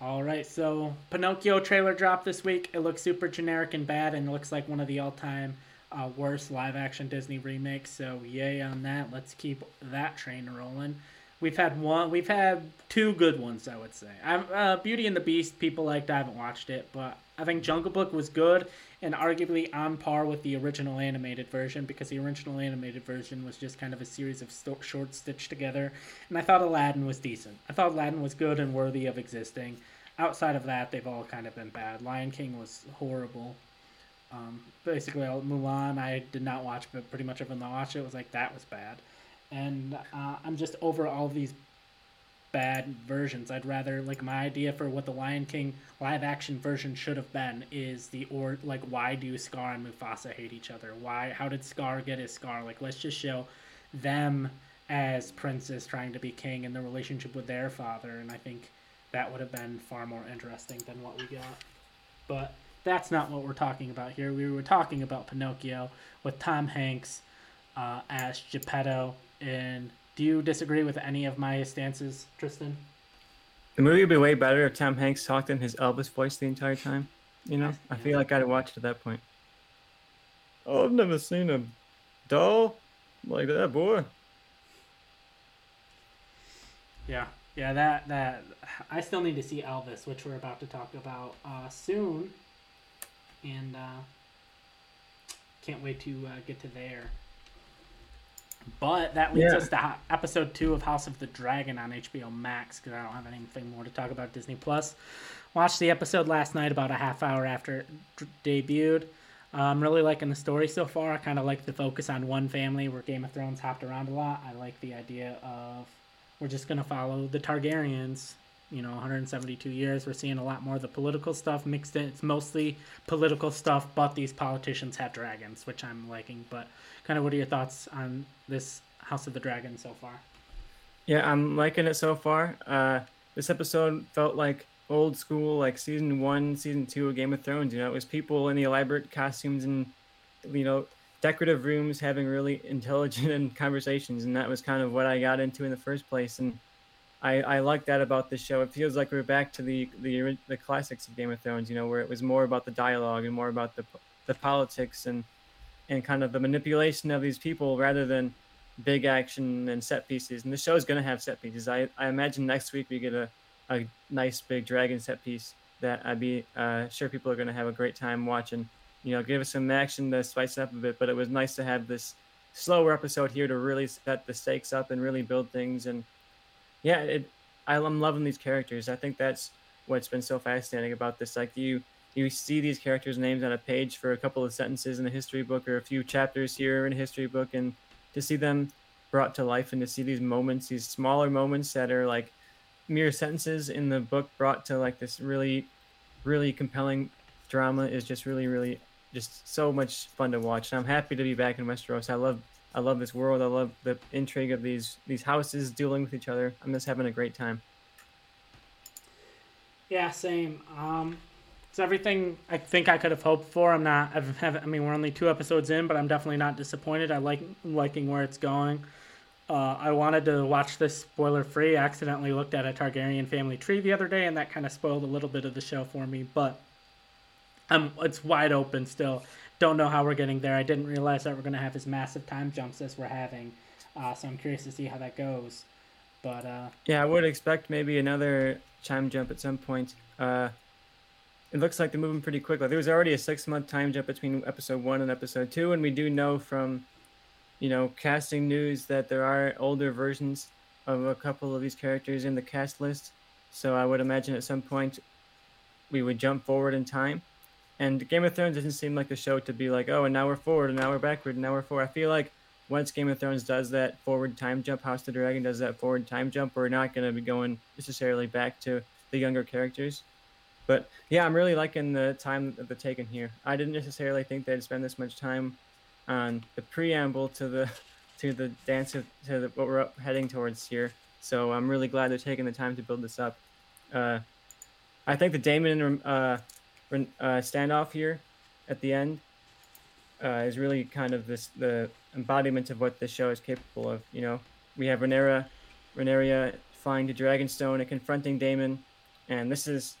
All right. So Pinocchio trailer dropped this week. It looks super generic and bad, and looks like one of the all-time uh, worst live-action Disney remakes. So yay on that. Let's keep that train rolling. We've had one. We've had two good ones, I would say. I'm, uh, Beauty and the Beast. People liked. I haven't watched it, but I think Jungle Book was good and arguably on par with the original animated version because the original animated version was just kind of a series of st- short stitched together. And I thought Aladdin was decent. I thought Aladdin was good and worthy of existing. Outside of that, they've all kind of been bad. Lion King was horrible. Um, basically, Mulan, I did not watch, but pretty much everyone that watched it was like, that was bad. And uh, I'm just over all these bad versions. I'd rather like my idea for what the Lion King live action version should have been is the or like why do Scar and Mufasa hate each other? Why how did Scar get his scar? Like let's just show them as princes trying to be king and the relationship with their father and I think that would have been far more interesting than what we got. But that's not what we're talking about here. We were talking about Pinocchio with Tom Hanks uh, as Geppetto in do you disagree with any of my stances, Tristan? The movie would be way better if Tom Hanks talked in his Elvis voice the entire time. You know, I feel like I'd watch it at that point. Oh, I've never seen a doll like that, boy. Yeah, yeah, that that I still need to see Elvis, which we're about to talk about uh, soon, and uh, can't wait to uh, get to there. But that leads yeah. us to episode two of House of the Dragon on HBO Max because I don't have anything more to talk about Disney Plus. Watched the episode last night about a half hour after it debuted. Uh, I'm really liking the story so far. I kind of like the focus on one family where Game of Thrones hopped around a lot. I like the idea of we're just going to follow the Targaryens. You know, 172 years. We're seeing a lot more of the political stuff mixed in. It's mostly political stuff, but these politicians have dragons, which I'm liking. But kind of what are your thoughts on this House of the Dragon so far? Yeah, I'm liking it so far. Uh, this episode felt like old school, like season one, season two of Game of Thrones. You know, it was people in the elaborate costumes and you know decorative rooms having really intelligent (laughs) conversations, and that was kind of what I got into in the first place. And I, I like that about the show. It feels like we're back to the, the the classics of Game of Thrones. You know, where it was more about the dialogue and more about the the politics and and kind of the manipulation of these people rather than big action and set pieces. And the show is going to have set pieces. I, I imagine next week we get a, a nice big dragon set piece that I'd be uh, sure people are going to have a great time watching. You know, give us some action to spice it up a bit. But it was nice to have this slower episode here to really set the stakes up and really build things. And yeah, it, I'm loving these characters. I think that's what's been so fascinating about this. Like you you see these characters' names on a page for a couple of sentences in a history book or a few chapters here in a history book, and to see them brought to life and to see these moments, these smaller moments that are like mere sentences in the book brought to like this really, really compelling drama is just really, really just so much fun to watch. And I'm happy to be back in Westeros. I love I love this world. I love the intrigue of these these houses dealing with each other. I'm just having a great time. Yeah, same. Um, it's everything I think I could have hoped for. I'm not. I've, I mean, we're only two episodes in, but I'm definitely not disappointed. I like liking where it's going. Uh, I wanted to watch this spoiler free. I accidentally looked at a Targaryen family tree the other day, and that kind of spoiled a little bit of the show for me. But um, it's wide open still. Don't know how we're getting there. I didn't realize that we're going to have as massive time jumps as we're having. Uh, so I'm curious to see how that goes. But uh, yeah, I would expect maybe another time jump at some point. Uh, it looks like they're moving pretty quickly. There was already a six month time jump between episode one and episode two, and we do know from you know, casting news that there are older versions of a couple of these characters in the cast list. So I would imagine at some point we would jump forward in time. And Game of Thrones doesn't seem like the show to be like, oh, and now we're forward, and now we're backward, and now we're forward. I feel like once Game of Thrones does that forward time jump, House of the Dragon does that forward time jump, we're not going to be going necessarily back to the younger characters. But yeah, I'm really liking the time that they're taking here. I didn't necessarily think they'd spend this much time on the preamble to the (laughs) to the dance of, to the, what we're heading towards here. So I'm really glad they're taking the time to build this up. Uh, I think the Daemon uh, uh, standoff here at the end uh, is really kind of this the embodiment of what this show is capable of. You know, we have Rhaenyra, Rhaenyra flying to Dragonstone and confronting Daemon, and this is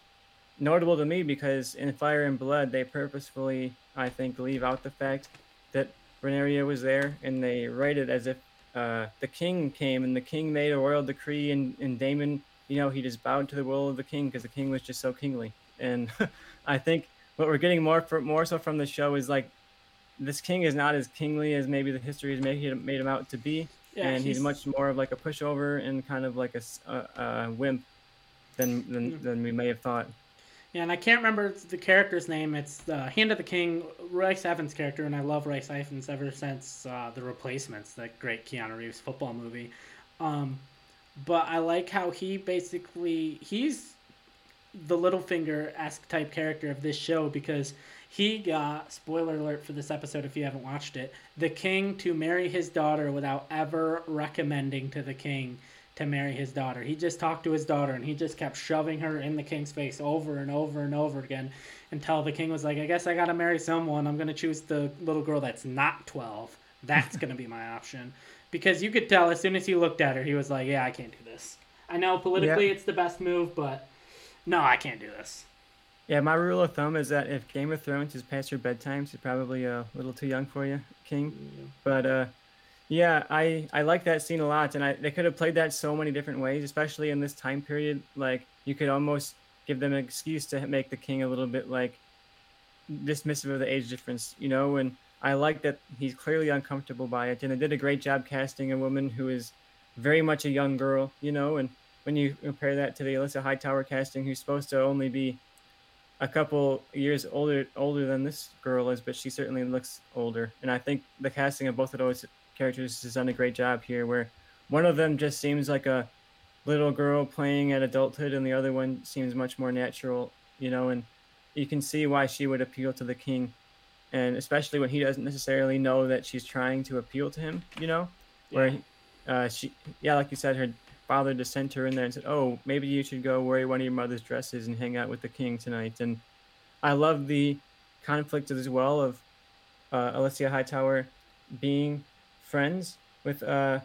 notable to me because in Fire and Blood they purposefully, I think, leave out the fact that Rhaenyra was there, and they write it as if uh, the king came and the king made a royal decree, and, and Daemon, you know, he just bowed to the will of the king because the king was just so kingly. And (laughs) I think what we're getting more for, more so from the show is like this king is not as kingly as maybe the history has made him, made him out to be, yeah, and he's... he's... much more of like a pushover and kind of like a, a, a wimp than than, mm. than we may have thought. Yeah, and I can't remember the character's name. It's the Hand of the King, Rhys Ifans character, and I love Rhys Ifans ever since uh, The Replacements, that great Keanu Reeves football movie. Um, but I like how he basically he's the Littlefinger esque type character of this show because he got spoiler alert for this episode if you haven't watched it the king to marry his daughter without ever recommending to the king to marry his daughter. He just talked to his daughter and he just kept shoving her in the king's face over and over and over again until the king was like, I guess I gotta marry someone. I'm gonna choose the little girl that's not 12. That's gonna be my option. Because you could tell as soon as he looked at her, he was like, Yeah, I can't do this. I know politically yeah. it's the best move, but no, I can't do this. Yeah, my rule of thumb is that if Game of Thrones is past your bedtime, it's probably a little too young for you, King. Yeah. But uh, yeah, I I like that scene a lot, and I they could have played that so many different ways, especially in this time period. Like you could almost give them an excuse to make the king a little bit like dismissive of the age difference, you know. And I like that he's clearly uncomfortable by it, and they did a great job casting a woman who is very much a young girl, you know. And when you compare that to the Alicent Hightower casting, who's supposed to only be a couple years older older than this girl is, but she certainly looks older. And I think the casting of both of those characters has done a great job here, where one of them just seems like a little girl playing at adulthood, and the other one seems much more natural, you know, and you can see why she would appeal to the king, and especially when he doesn't necessarily know that she's trying to appeal to him, you know, yeah. where uh, she, yeah, like you said, her father to send her in there and said, "Oh, maybe you should go wear one of your mother's dresses and hang out with the king tonight." And I love the conflict as well of uh, Alicent Hightower being friends with uh,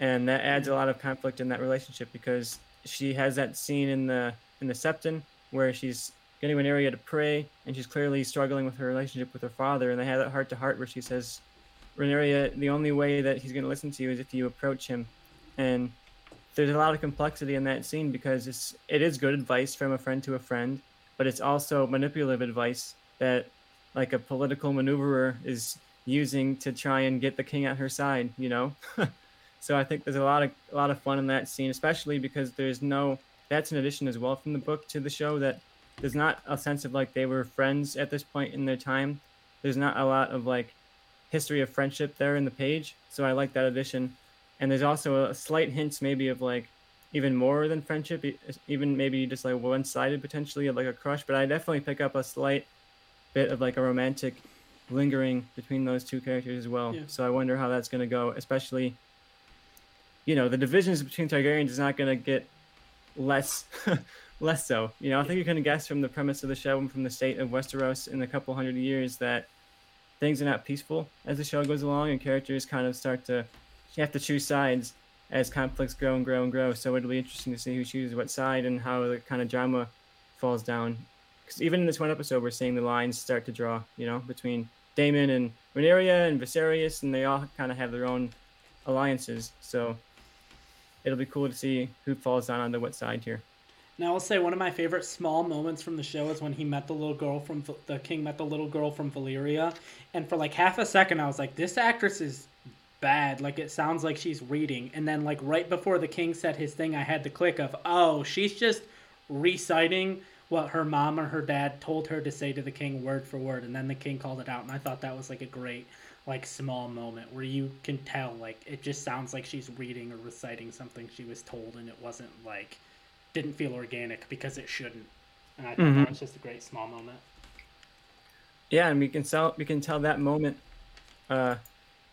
and that adds a lot of conflict in that relationship because she has that scene in the in the Septon where she's getting Rhaenyra to pray, and she's clearly struggling with her relationship with her father, and they have that heart to heart where she says, Rhaenyra, the only way that he's going to listen to you is if you approach him, and there's a lot of complexity in that scene because it's it is good advice from a friend to a friend, but it's also manipulative advice that like a political maneuverer is using to try and get the king at her side, you know. (laughs) so I think there's a lot of a lot of fun in that scene, especially because there's no that's an addition as well from the book to the show that there's not a sense of like they were friends at this point in their time. There's not a lot of like history of friendship there in the page, so I like that addition. And there's also a slight hints maybe of like even more than friendship, even maybe just like one sided potentially of like a crush. But I definitely pick up a slight bit of like a romantic lingering between those two characters as well. Yeah. So I wonder how that's going to go, especially you know, the divisions between Targaryens is not going to get less (laughs) less so. You know, I think you can guess from the premise of the show and from the state of Westeros in a couple hundred years that things are not peaceful as the show goes along and characters kind of start to you have to choose sides as conflicts grow and grow and grow. So it'll be interesting to see who chooses what side and how the kind of drama falls down. Because even in this one episode, we're seeing the lines start to draw, you know, between Daemon and Rhaenyra and Viserys, and they all kind of have their own alliances. So it'll be cool to see who falls down onto what side here. Now I'll say one of my favorite small moments from the show is when he met the little girl from the king met the little girl from Valyria, and for like half a second I was like, this actress is bad. Like it sounds like she's reading, and then like right before the king said his thing, I had the click of, oh, she's just reciting what her mom or her dad told her to say to the king word for word, and then the king called it out, and I thought that was like a great like small moment where you can tell like it just sounds like she's reading or reciting something she was told, and it wasn't like didn't feel organic because it shouldn't. And I thought Mhm. that was just a great small moment. Yeah, and we can tell we can tell that moment uh,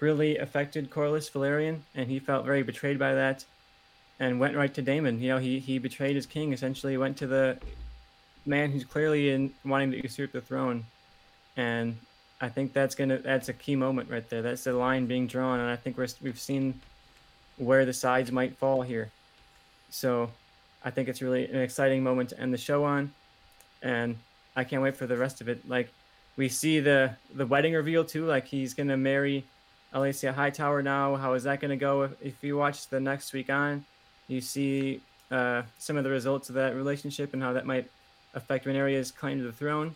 really affected Corlys Velaryon, and he felt very betrayed by that, and went right to Daemon. You know, he he betrayed his king. Essentially, went to the man who's clearly in wanting to usurp the throne, and I think that's gonna that's a key moment right there. That's the line being drawn, and I think we're we've seen where the sides might fall here. So, I think it's really an exciting moment to end the show on, and I can't wait for the rest of it. Like we see the the wedding reveal too. Like he's gonna marry Alicent Hightower now. How is that gonna go? If, if you watch the next week on, you see uh, some of the results of that relationship and how that might affect Rhaenyra's claim to the throne.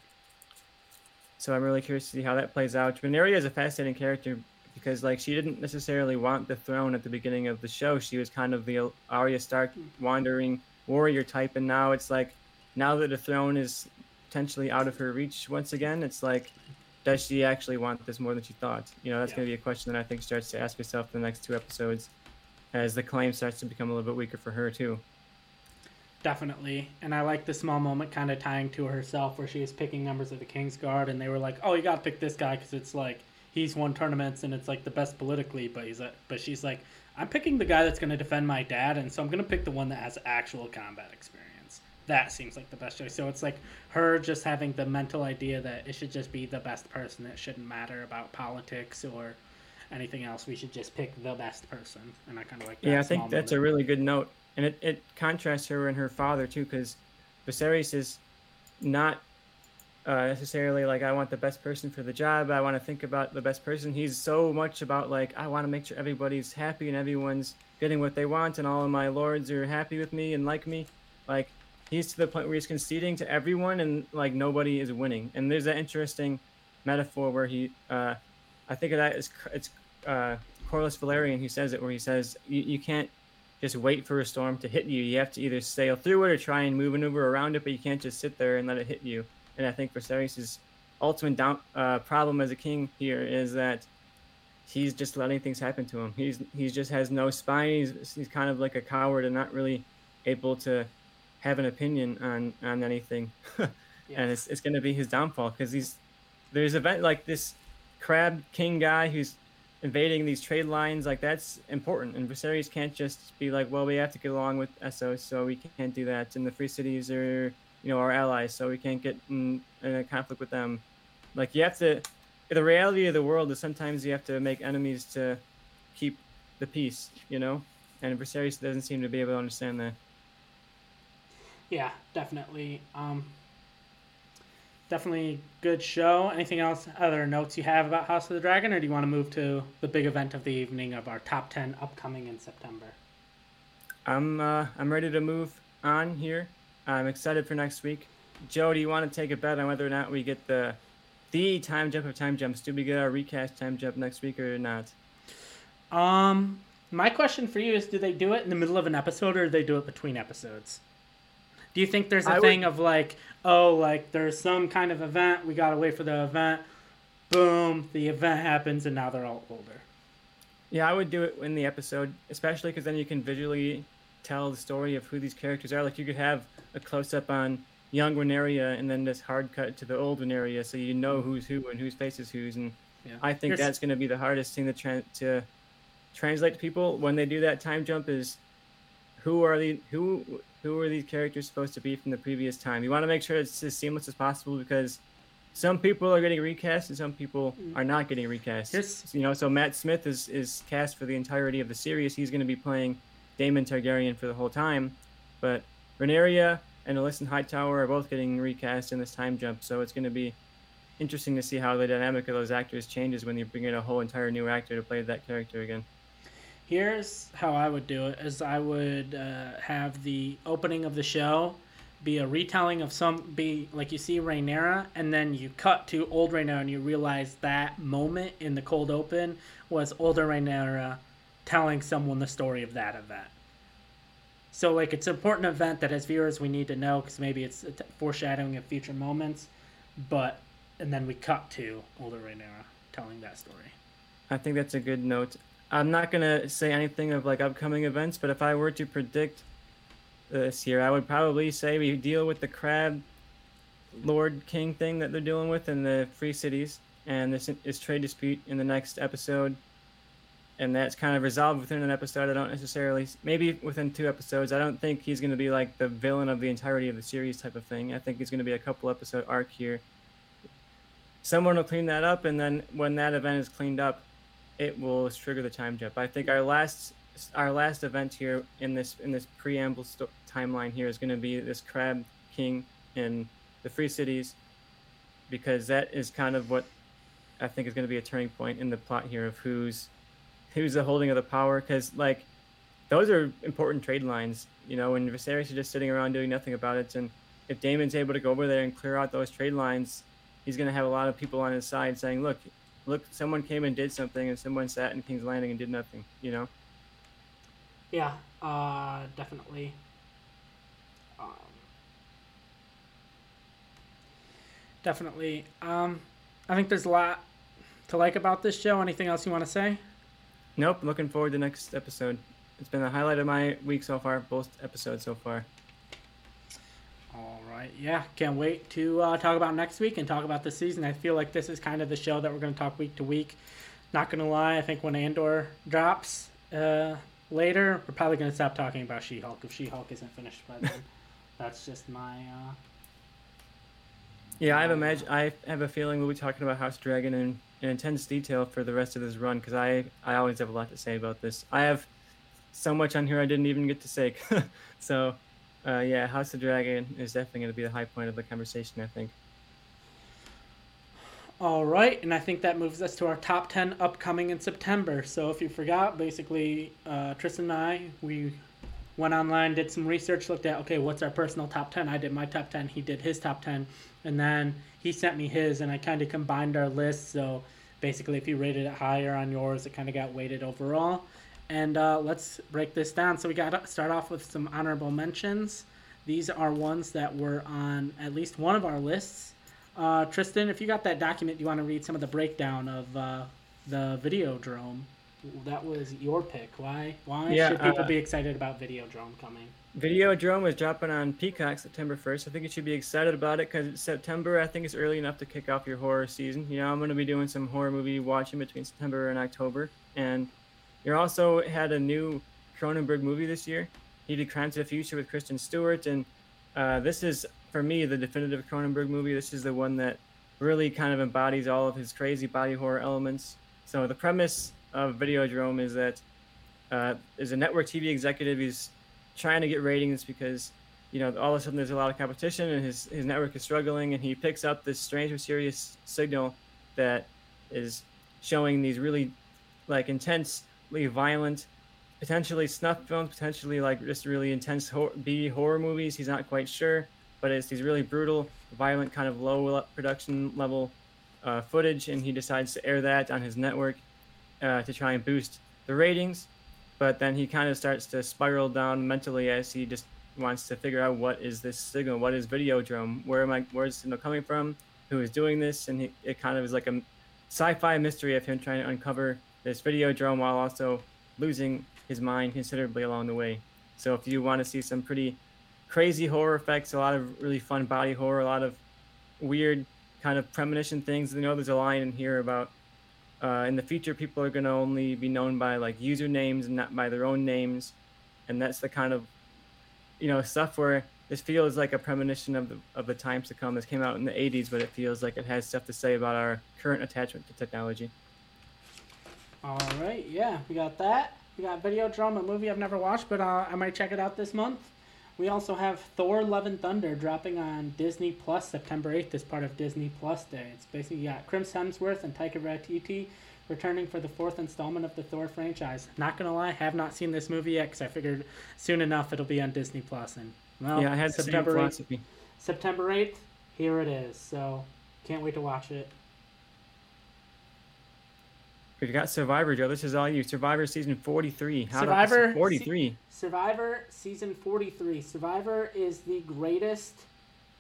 So I'm really curious to see how that plays out. Rhaenyra is a fascinating character because like she didn't necessarily want the throne at the beginning of the show. She was kind of the Arya Stark wandering warrior type, and now it's like now that the throne is potentially out of her reach once again, it's like does she actually want this more than she thought? You know, that's Yeah. going to be a question that I think starts to ask herself in the next two episodes as the claim starts to become a little bit weaker for her too. Definitely. And I like the small moment kind of tying to herself where she was picking members of the King's Guard and they were like, "Oh, you got to pick this guy cuz it's like he's won tournaments and it's like the best politically, but he's a, but she's like, "I'm picking the guy that's going to defend my dad and so I'm going to pick the one that has actual combat experience." That seems like the best choice. So it's like her just having the mental idea that it should just be the best person. It shouldn't matter about politics or anything else. We should just pick the best person. And I kind of like that. Yeah, I think that's a really good note, and it, it contrasts her and her father too, because Viserys is not uh, necessarily like I want the best person for the job. I want to think about the best person. He's so much about like I want to make sure everybody's happy and everyone's getting what they want, and all of my lords are happy with me and like me. Like he's to the point where he's conceding to everyone, and like nobody is winning. And there's that interesting metaphor where he, uh, I think of that as it's uh, Corlys Velaryon who says it, where he says you, can't just wait for a storm to hit you. You have to either sail through it or try and move maneuver around it, but you can't just sit there and let it hit you. And I think Viserys' ultimate down, uh, problem as a king here is that he's just letting things happen to him. He's he just has no spine. He's, he's kind of like a coward and not really able to have an opinion on on anything. (laughs) and it's it's going to be his downfall because he's there's event like this crab king guy who's invading these trade lines like that's important. And Viserys can't just be like well we have to get along with Essos so we can't do that. And the free cities are you know our allies so we can't get in, in a conflict with them. Like you have to the reality of the world is sometimes you have to make enemies to keep the peace you know? And Viserys doesn't seem to be able to understand that Yeah, definitely. Um, definitely good show. Anything else, other notes you have about House of the Dragon, or do you want to move to the big event of the evening of our top 10 upcoming in September? I'm uh, I'm ready to move on here. I'm excited for next week. Joe, do you want to take a bet on whether or not we get the the time jump of time jumps? Do we get our recast time jump next week or not? Um, my question for you is do they do it in the middle of an episode or do they do it between episodes? Do you think there's a I would- thing of like, oh, like there's some kind of event, we gotta wait for the event, boom, the event happens, and now they're all older? Yeah, I would do it in the episode, especially because then you can visually tell the story of who these characters are. Like you could have a close up on young Rhaenyra and then this hard cut to the old Rhaenyra, so you know mm-hmm. who's who and whose face is whose. And Yeah. I think Here's- that's going to be the hardest thing to tra- to translate to people when they do that time jump is who are the who who are these characters supposed to be from the previous time. You want to make sure it's as seamless as possible because some people are getting recast and some people mm. are not getting recast. Here's- you know, so Matt Smith is is cast for the entirety of the series. He's going to be playing Daemon Targaryen for the whole time, but Rhaenyra and Alicent Hightower are both getting recast in this time jump. So it's going to be interesting to see how the dynamic of those actors changes when you bring in a whole entire new actor to play that character again. Here's how I would do it: is I would uh, have the opening of the show be a retelling of some be like you see Rhaenyra, and then you cut to old Rhaenyra, and you realize that moment in the cold open was older Rhaenyra telling someone the story of that event. So like it's an important event that as viewers we need to know because maybe it's foreshadowing of future moments, but and then we cut to older Rhaenyra telling that story. I think that's a good note. I'm not gonna say anything of like upcoming events, but if I were to predict this year, I would probably say we deal with the crab lord king thing that they're dealing with in the free cities, and this is trade dispute in the next episode, and that's kind of resolved within an episode. I don't necessarily, maybe within two episodes. I don't think he's gonna be like the villain of the entirety of the series type of thing. I think he's gonna be a couple episode arc here. Someone will clean that up, and then when that event is cleaned up, it will trigger the time jump. I think our last our last event here in this in this preamble sto- timeline here is going to be this Crab King in the Free Cities, because that is kind of what I think is going to be a turning point in the plot here of who's who's the holding of the power. Because like those are important trade lines, you know, and Viserys is just sitting around doing nothing about it, and if Daemon's able to go over there and clear out those trade lines, he's going to have a lot of people on his side saying, "Look, look, someone came and did something, and someone sat in King's Landing and did nothing." You know. Yeah, uh, definitely. Um, definitely. Um, I think there's a lot to like about this show. Anything else you want to say? Nope. Looking forward to next episode. It's been the highlight of my week so far. Both episodes so far. All right. Yeah, can't wait to uh, talk about next week and talk about the season. I feel like this is kind of the show that we're going to talk week to week. Not going to lie, I think when Andor drops uh, later, we're probably going to stop talking about She Hulk if She Hulk isn't finished by then. (laughs) That's just my. Uh, Yeah, I have imagine. I have a feeling we'll be talking about House Dragon in, in intense detail for the rest of this run because I I always have a lot to say about this. I have so much on here I didn't even get to say. (laughs) so, uh, yeah, House of Dragon is definitely going to be the high point of the conversation. I think. All right, and I think that moves us to our top 10 upcoming in September. So if you forgot, basically, uh, Tristan and I, we went online, did some research, looked at, okay, what's our personal top 10? I did my top 10, he did his top 10, and then he sent me his, and I kind of combined our lists. So basically, if you rated it higher on yours, it kind of got weighted overall. And uh, let's break this down. So we got to start off with some honorable mentions. These are ones that were on at least one of our lists. Uh, Tristan, if you got that document, you want to read some of the breakdown of uh, the Videodrome. That was your pick. Why? Why Yeah, should people uh, be excited about Videodrome coming? Videodrome is dropping on Peacock September 1st. I think you should be excited about it because September, I think, is early enough to kick off your horror season. You know, I'm going to be doing some horror movie watching between September and October. And you also had a new Cronenberg movie this year. He did Crimes of the Future with Kristen Stewart. And uh, this is, for me, the definitive Cronenberg movie. This is the one that really kind of embodies all of his crazy body horror elements. So the premise of Videodrome is that uh, is a network TV executive. He's trying to get ratings because you know all of a sudden there's a lot of competition and his his network is struggling and he picks up this strange mysterious signal that is showing these really like intensely violent. Potentially snuff films potentially like just really intense hor- b horror movies he's not quite sure but it's these really brutal violent kind of low production level uh, footage and he decides to air that on his network uh, to try and boost the ratings but then he kind of starts to spiral down mentally as he just wants to figure out what is this signal, what is Videodrome, where am I, where's the signal coming from, who is doing this, and he, it kind of is like a sci-fi mystery of him trying to uncover this Videodrome while also losing his mind considerably along the way. So if you want to see some pretty crazy horror effects, a lot of really fun body horror, a lot of weird kind of premonition things. You know, there's a line in here about uh, in the future people are going to only be known by like usernames and not by their own names, and that's the kind of you know stuff where this feels like a premonition of the of the times to come. This came out in the '80s, but it feels like it has stuff to say about our current attachment to technology. All right, yeah, we got that. We got Videodrome, a movie I've never watched, but uh, I might check it out this month. We also have Thor: Love and Thunder dropping on Disney Plus September 8th as part of Disney Plus Day. It's basically got Chris Hemsworth and Taika Waititi returning for the fourth installment of the Thor franchise. Not gonna lie, have not seen this movie yet because I figured soon enough it'll be on Disney Plus. And well, yeah, I had September 8th, September 8th, here it is. So can't wait to watch it. We've got Survivor, Joe. This is all you. Survivor season 43. How Survivor 43. Se- Survivor season 43. Survivor is the greatest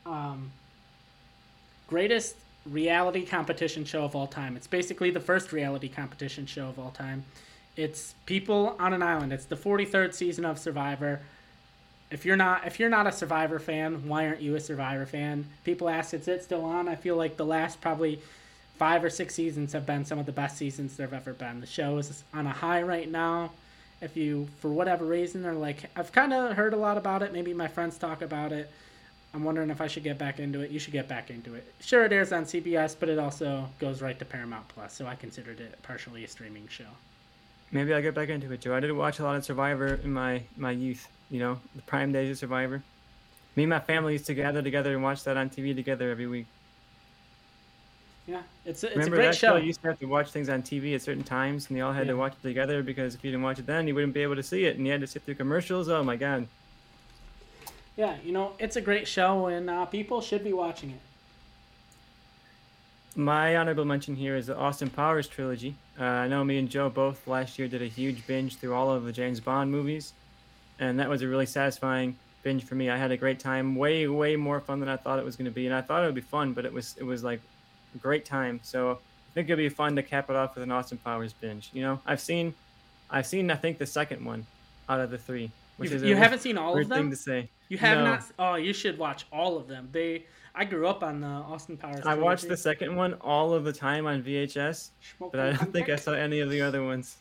um, greatest reality competition show of all time. It's basically the first reality competition show of all time. It's people on an island. It's the 43rd season of Survivor. If you're not if you're not a Survivor fan, why aren't you a Survivor fan? People ask, is it still on? I feel like the last probably five or six seasons have been some of the best seasons there have ever been. The show is on a high right now. If you, for whatever reason, are like, I've kind of heard a lot about it. Maybe my friends talk about it. I'm wondering if I should get back into it. You should get back into it. Sure, it airs on CBS, but it also goes right to Paramount Plus, so I considered it partially a streaming show. Maybe I'll get back into it, Joe. I did watch a lot of Survivor in my, my youth, you know, the prime days of Survivor. Me and my family used to gather together and watch that on TV together every week. Yeah, it's a, it's Remember a great show. You used to have to watch things on TV at certain times, and they all had Yeah. to watch it together because if you didn't watch it then, you wouldn't be able to see it, and you had to sit through commercials. Oh my god! Yeah, you know, it's a great show, and uh, people should be watching it. My honorable mention here is the Austin Powers trilogy. Uh, I know me and Joe both last year did a huge binge through all of the James Bond movies, and that was a really satisfying binge for me. I had a great time, way way more fun than I thought it was going to be, and I thought it would be fun, but it was it was like great time. So I think it'll be fun to cap it off with an Austin Powers binge. You know, I've seen, I've seen I think the second one out of the three, which You, is you haven't seen all of them. thing to say. You have No. not. Oh, you should watch all of them. They. I grew up on the Austin Powers. I watched the second one all of the time on VHS, but I don't think I saw any of the other ones.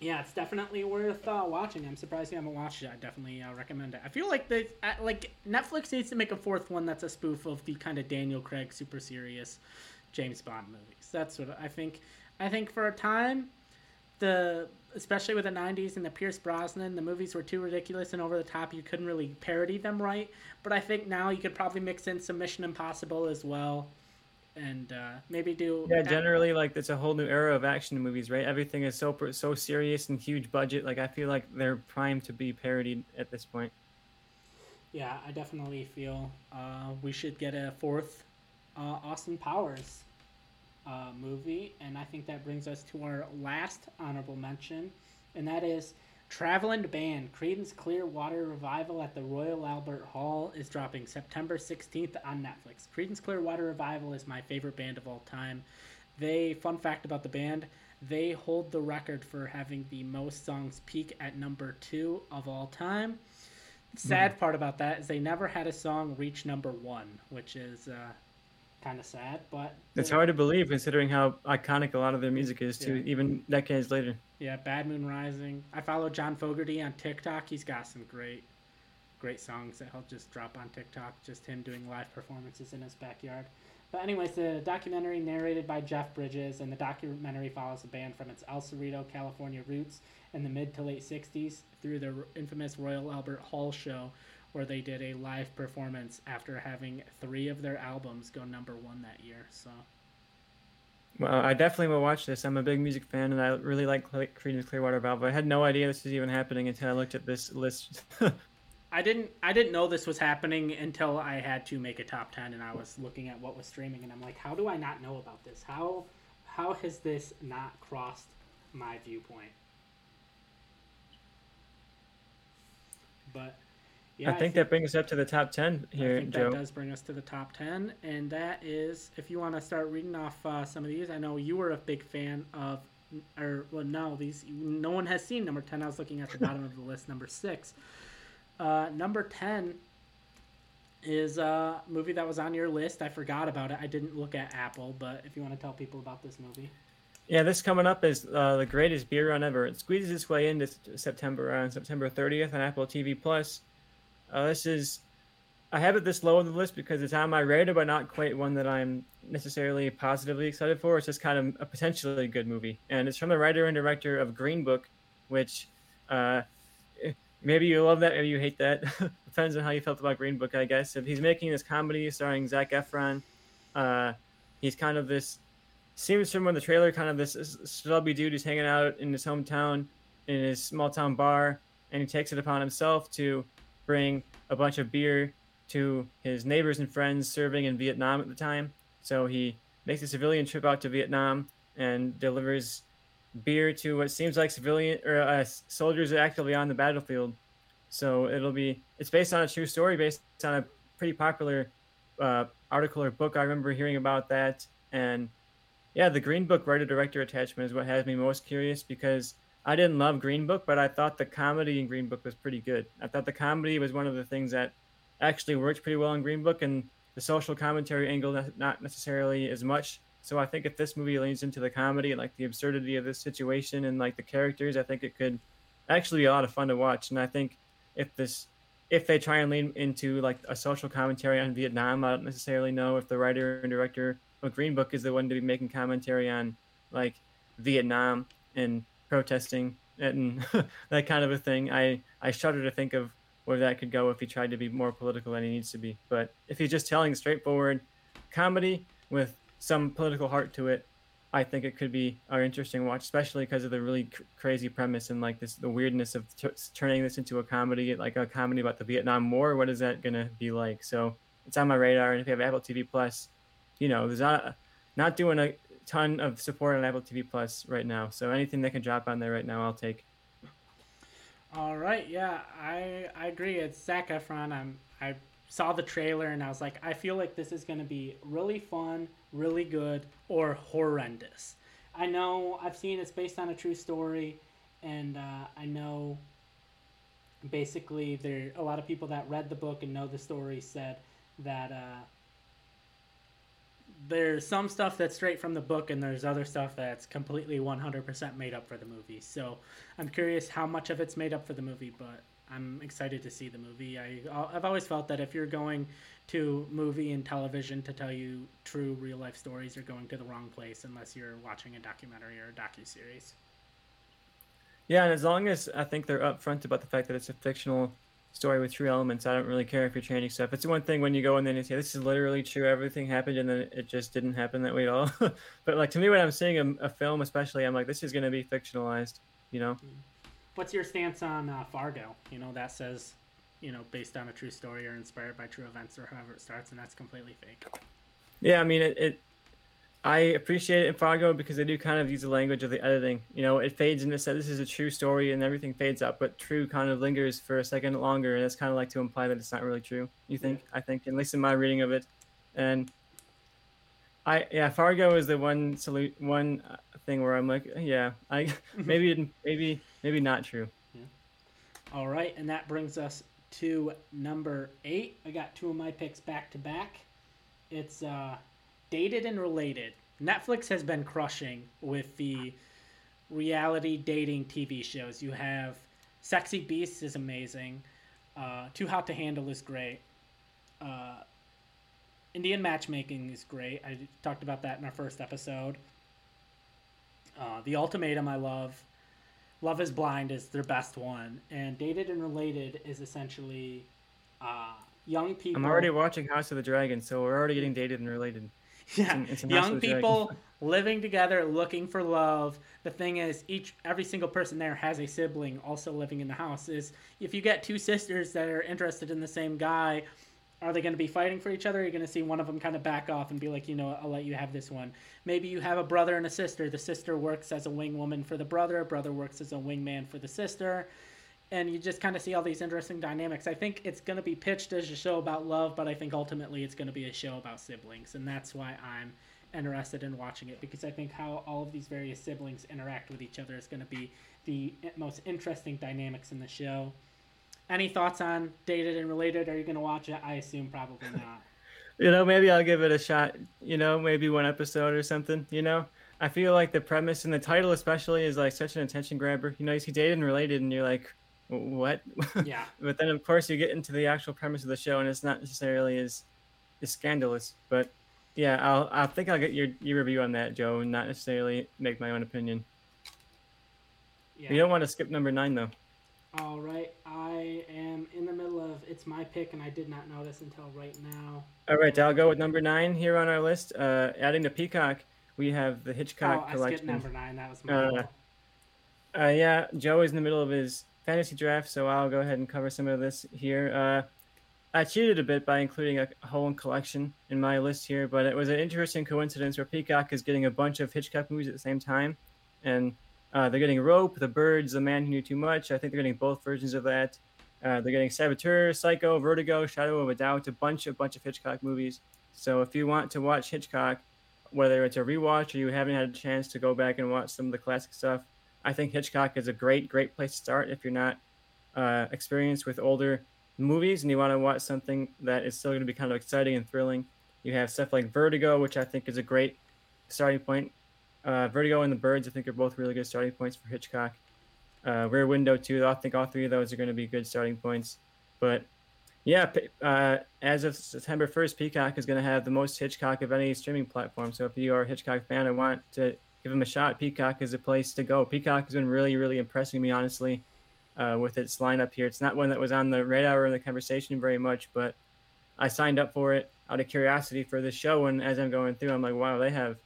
Yeah, it's definitely worth uh, watching. I'm surprised you haven't watched it. I definitely uh, recommend it. I feel like they uh, like Netflix needs to make a fourth one that's a spoof of the kind of Daniel Craig super serious James Bond movies. That's what I think. I think for a time, the especially with the 90s and the Pierce Brosnan, the movies were too ridiculous and over the top. You couldn't really parody them right. But I think now you could probably mix in some Mission Impossible as well, and uh, maybe do Yeah, generally, like it's a whole new era of action movies, right? Everything is so so serious and huge budget. Like I feel like they're primed to be parodied at this point. Yeah, I definitely feel uh, we should get a fourth uh, Austin Powers uh, movie, and I think that brings us to our last honorable mention, and that is Traveling Band Creedence Clearwater Revival at the Royal Albert Hall is dropping September 16th on Netflix. Creedence Clearwater Revival is my favorite band of all time. They, fun fact about the band, they hold the record for having the most songs peak at number two of all time. Sad part about that is they never had a song reach number one, which is uh, kind of sad. But It's hard to believe considering how iconic a lot of their music is too, Yeah. even decades later. Yeah, Bad Moon Rising. I follow John Fogerty on TikTok. He's got some great, great songs that he'll just drop on TikTok. Just him doing live performances in his backyard. But anyways, the documentary narrated by Jeff Bridges, and the documentary follows the band from its El Cerrito, California roots in the mid to late '60s through the infamous Royal Albert Hall show, where they did a live performance after having three of their albums go number one that year. So Well, I definitely will watch this. I'm a big music fan, and I really like Creedence Clearwater Revival. I had no idea this was even happening until I looked at this list. (laughs) I didn't I didn't know this was happening until I had to make a top 10 and I was looking at what was streaming and I'm like how do I not know about this? How how has this not crossed my viewpoint? But yeah, I think that brings us up to the top ten here, I think Joe. that does bring us to the top 10 and that is if you want to start reading off uh, some of these. I know you were a big fan of or well no, these no one has seen number 10. I was looking at the bottom of the list number 6. Uh, number 10 is a movie that was on your list. I forgot about it. I didn't look at Apple, but if you want to tell people about this movie. Yeah, this coming up is uh, the greatest beer run ever. It squeezes its way into September on September 30th on Apple TV Plus. Uh, this is I have it this low on the list because it's on my radar, but not quite one that I'm necessarily positively excited for. It's just kind of a potentially good movie, and it's from the writer and director of Green Book, which uh, maybe you love that, maybe you hate that. (laughs) Depends on how you felt about Green Book, I guess. If he's making this comedy starring Zac Efron, uh, he's kind of this seems from the trailer, kind of this stubby dude who's hanging out in his hometown in his small town bar, and he takes it upon himself to bring a bunch of beer to his neighbors and friends serving in Vietnam at the time. So he makes a civilian trip out to Vietnam and delivers beer to what seems like civilian or uh, soldiers actively on the battlefield. So it'll be it's based on a true story, based on a pretty popular uh, article or book. I remember hearing about that, and yeah, the Green Book writer director attachment is what has me most curious because I didn't love Green Book, but I thought the comedy in Green Book was pretty good. I thought the comedy was one of the things that actually worked pretty well in Green Book, and the social commentary angle not necessarily as much. So I think if this movie leans into the comedy and like the absurdity of this situation and like the characters, I think it could actually be a lot of fun to watch. And I think if this if they try and lean into like a social commentary on Vietnam, I don't necessarily know if the writer and director of Green Book is the one to be making commentary on like Vietnam and protesting and (laughs) that kind of a thing. I I shudder to think of where that could go if he tried to be more political than he needs to be. But if he's just telling straightforward comedy with some political heart to it, I think it could be an interesting watch, especially because of the really cr- crazy premise and like this the weirdness of t- turning this into a comedy, like a comedy about the Vietnam War. What is that gonna be like? So it's on my radar. And if you have Apple TV Plus, you know, there's not not doing a ton of support on Apple TV Plus right now. So anything that can drop on there right now, I'll take. All right, yeah, I I agree. It's Zac Efron. I'm I saw the trailer and I was like, I feel like this is going to be really fun, really good, or horrendous. I know I've seen it's based on a true story, and uh, I know basically there a lot of people that read the book and know the story said that uh, there's some stuff that's straight from the book and there's other stuff that's completely 100% made up for the movie. So I'm curious how much of it's made up for the movie, but I'm excited to see the movie. I, I've always felt that if you're going to movie and television to tell you true real life stories, you're going to the wrong place unless you're watching a documentary or a docu series. Yeah, and as long as I think they're upfront about the fact that it's a fictional story with true elements. I don't really care if you're changing stuff. It's one thing when you go in there and say this is literally true, everything happened, and then it just didn't happen that way at all. (laughs) but like to me, when I'm seeing a, a, film, especially, I'm like, this is going to be fictionalized. You know. What's your stance on uh, Fargo? You know that says, you know, based on a true story or inspired by true events or however it starts, and that's completely fake. Yeah, I mean it, it I appreciate it in Fargo because they do kind of use the language of the editing. You know, it fades into this is a true story and everything fades up, but true kind of lingers for a second longer, and it's kind of like to imply that it's not really true. You think? Yeah. I think, at least in my reading of it, and I yeah, Fargo is the one salute one uh, thing where I'm like, yeah, I (laughs) (laughs) maybe maybe maybe not true. Yeah. All right, and that brings us to number eight. I got two of my picks back to back. It's uh dated and related. Netflix has been crushing with the reality dating TV shows. You have Sexy Beasts is amazing. Uh, Too Hot to Handle is great. Uh, Indian Matchmaking is great. I talked about that in our first episode. Uh, the Ultimatum I love. Love is Blind is their best one. And Dated and Related is essentially uh, young people. I'm already watching House of the Dragon, so we're already getting dated and related. (laughs) Yeah, it's, it's young people (laughs) living together, looking for love. The thing is, each every single person there has a sibling also living in the house. Is if you get two sisters that are interested in the same guy, are they going to be fighting for each other? You're going to see one of them kind of back off and be like, you know, I'll let you have this one. Maybe you have a brother and a sister. The sister works as a wing woman for the brother. Brother works as a wingman for the sister and you just kind of see all these interesting dynamics. I think it's going to be pitched as a show about love, but I think ultimately it's going to be a show about siblings, and that's why I'm interested in watching it because I think how all of these various siblings interact with each other is going to be the most interesting dynamics in the show. any thoughts on dated and related? Are you going to watch it? I assume probably (laughs) not. you know, maybe I'll give it a shot. You know, maybe one episode or something. You know, I feel like the premise and the title especially is like such an attention grabber. You know, you see dated and related, and you're like, what? Yeah. (laughs) but then of course you get into the actual premise of the show, and it's not necessarily as, as scandalous. But yeah, I'll I think I'll get your your review on that, Joe, and not necessarily make my own opinion. Yeah. You don't want to skip number nine though. All right, I am in the middle of it's my pick, and I did not know this until right now. All right, I'll go with number nine here on our list. Uh, adding to Peacock, we have the Hitchcock oh, collection. I skipped number nine. That was my Uh. Uh, yeah, Joe is in the middle of his fantasy draft, so I'll go ahead and cover some of this here. Uh, I cheated a bit by including a whole collection in my list here, but it was an interesting coincidence where Peacock is getting a bunch of Hitchcock movies at the same time, and uh, they're getting Rope, The Birds, The Man Who Knew Too Much. I think they're getting both versions of that. Uh, they're getting Saboteur, Psycho, Vertigo, Shadow of a Doubt, a bunch, a bunch of Hitchcock movies. So if you want to watch Hitchcock, whether it's a rewatch or you haven't had a chance to go back and watch some of the classic stuff, I think Hitchcock is a great, great place to start if you're not uh, experienced with older movies and you want to watch something that is still going to be kind of exciting and thrilling. You have stuff like Vertigo, which I think is a great starting point. Uh, Vertigo and The Birds, I think, are both really good starting points for Hitchcock. Uh, Rear Window, too. I think all three of those are going to be good starting points. But yeah, uh, as of September 1st, Peacock is going to have the most Hitchcock of any streaming platform. So if you are a Hitchcock fan and want to give him a shot, Peacock is a place to go. Peacock has been really, really impressing me, honestly, uh, with its lineup here. It's not one that was on the radar or the conversation very much, but I signed up for it out of curiosity for this show. And as I'm going through, I'm like, wow, they have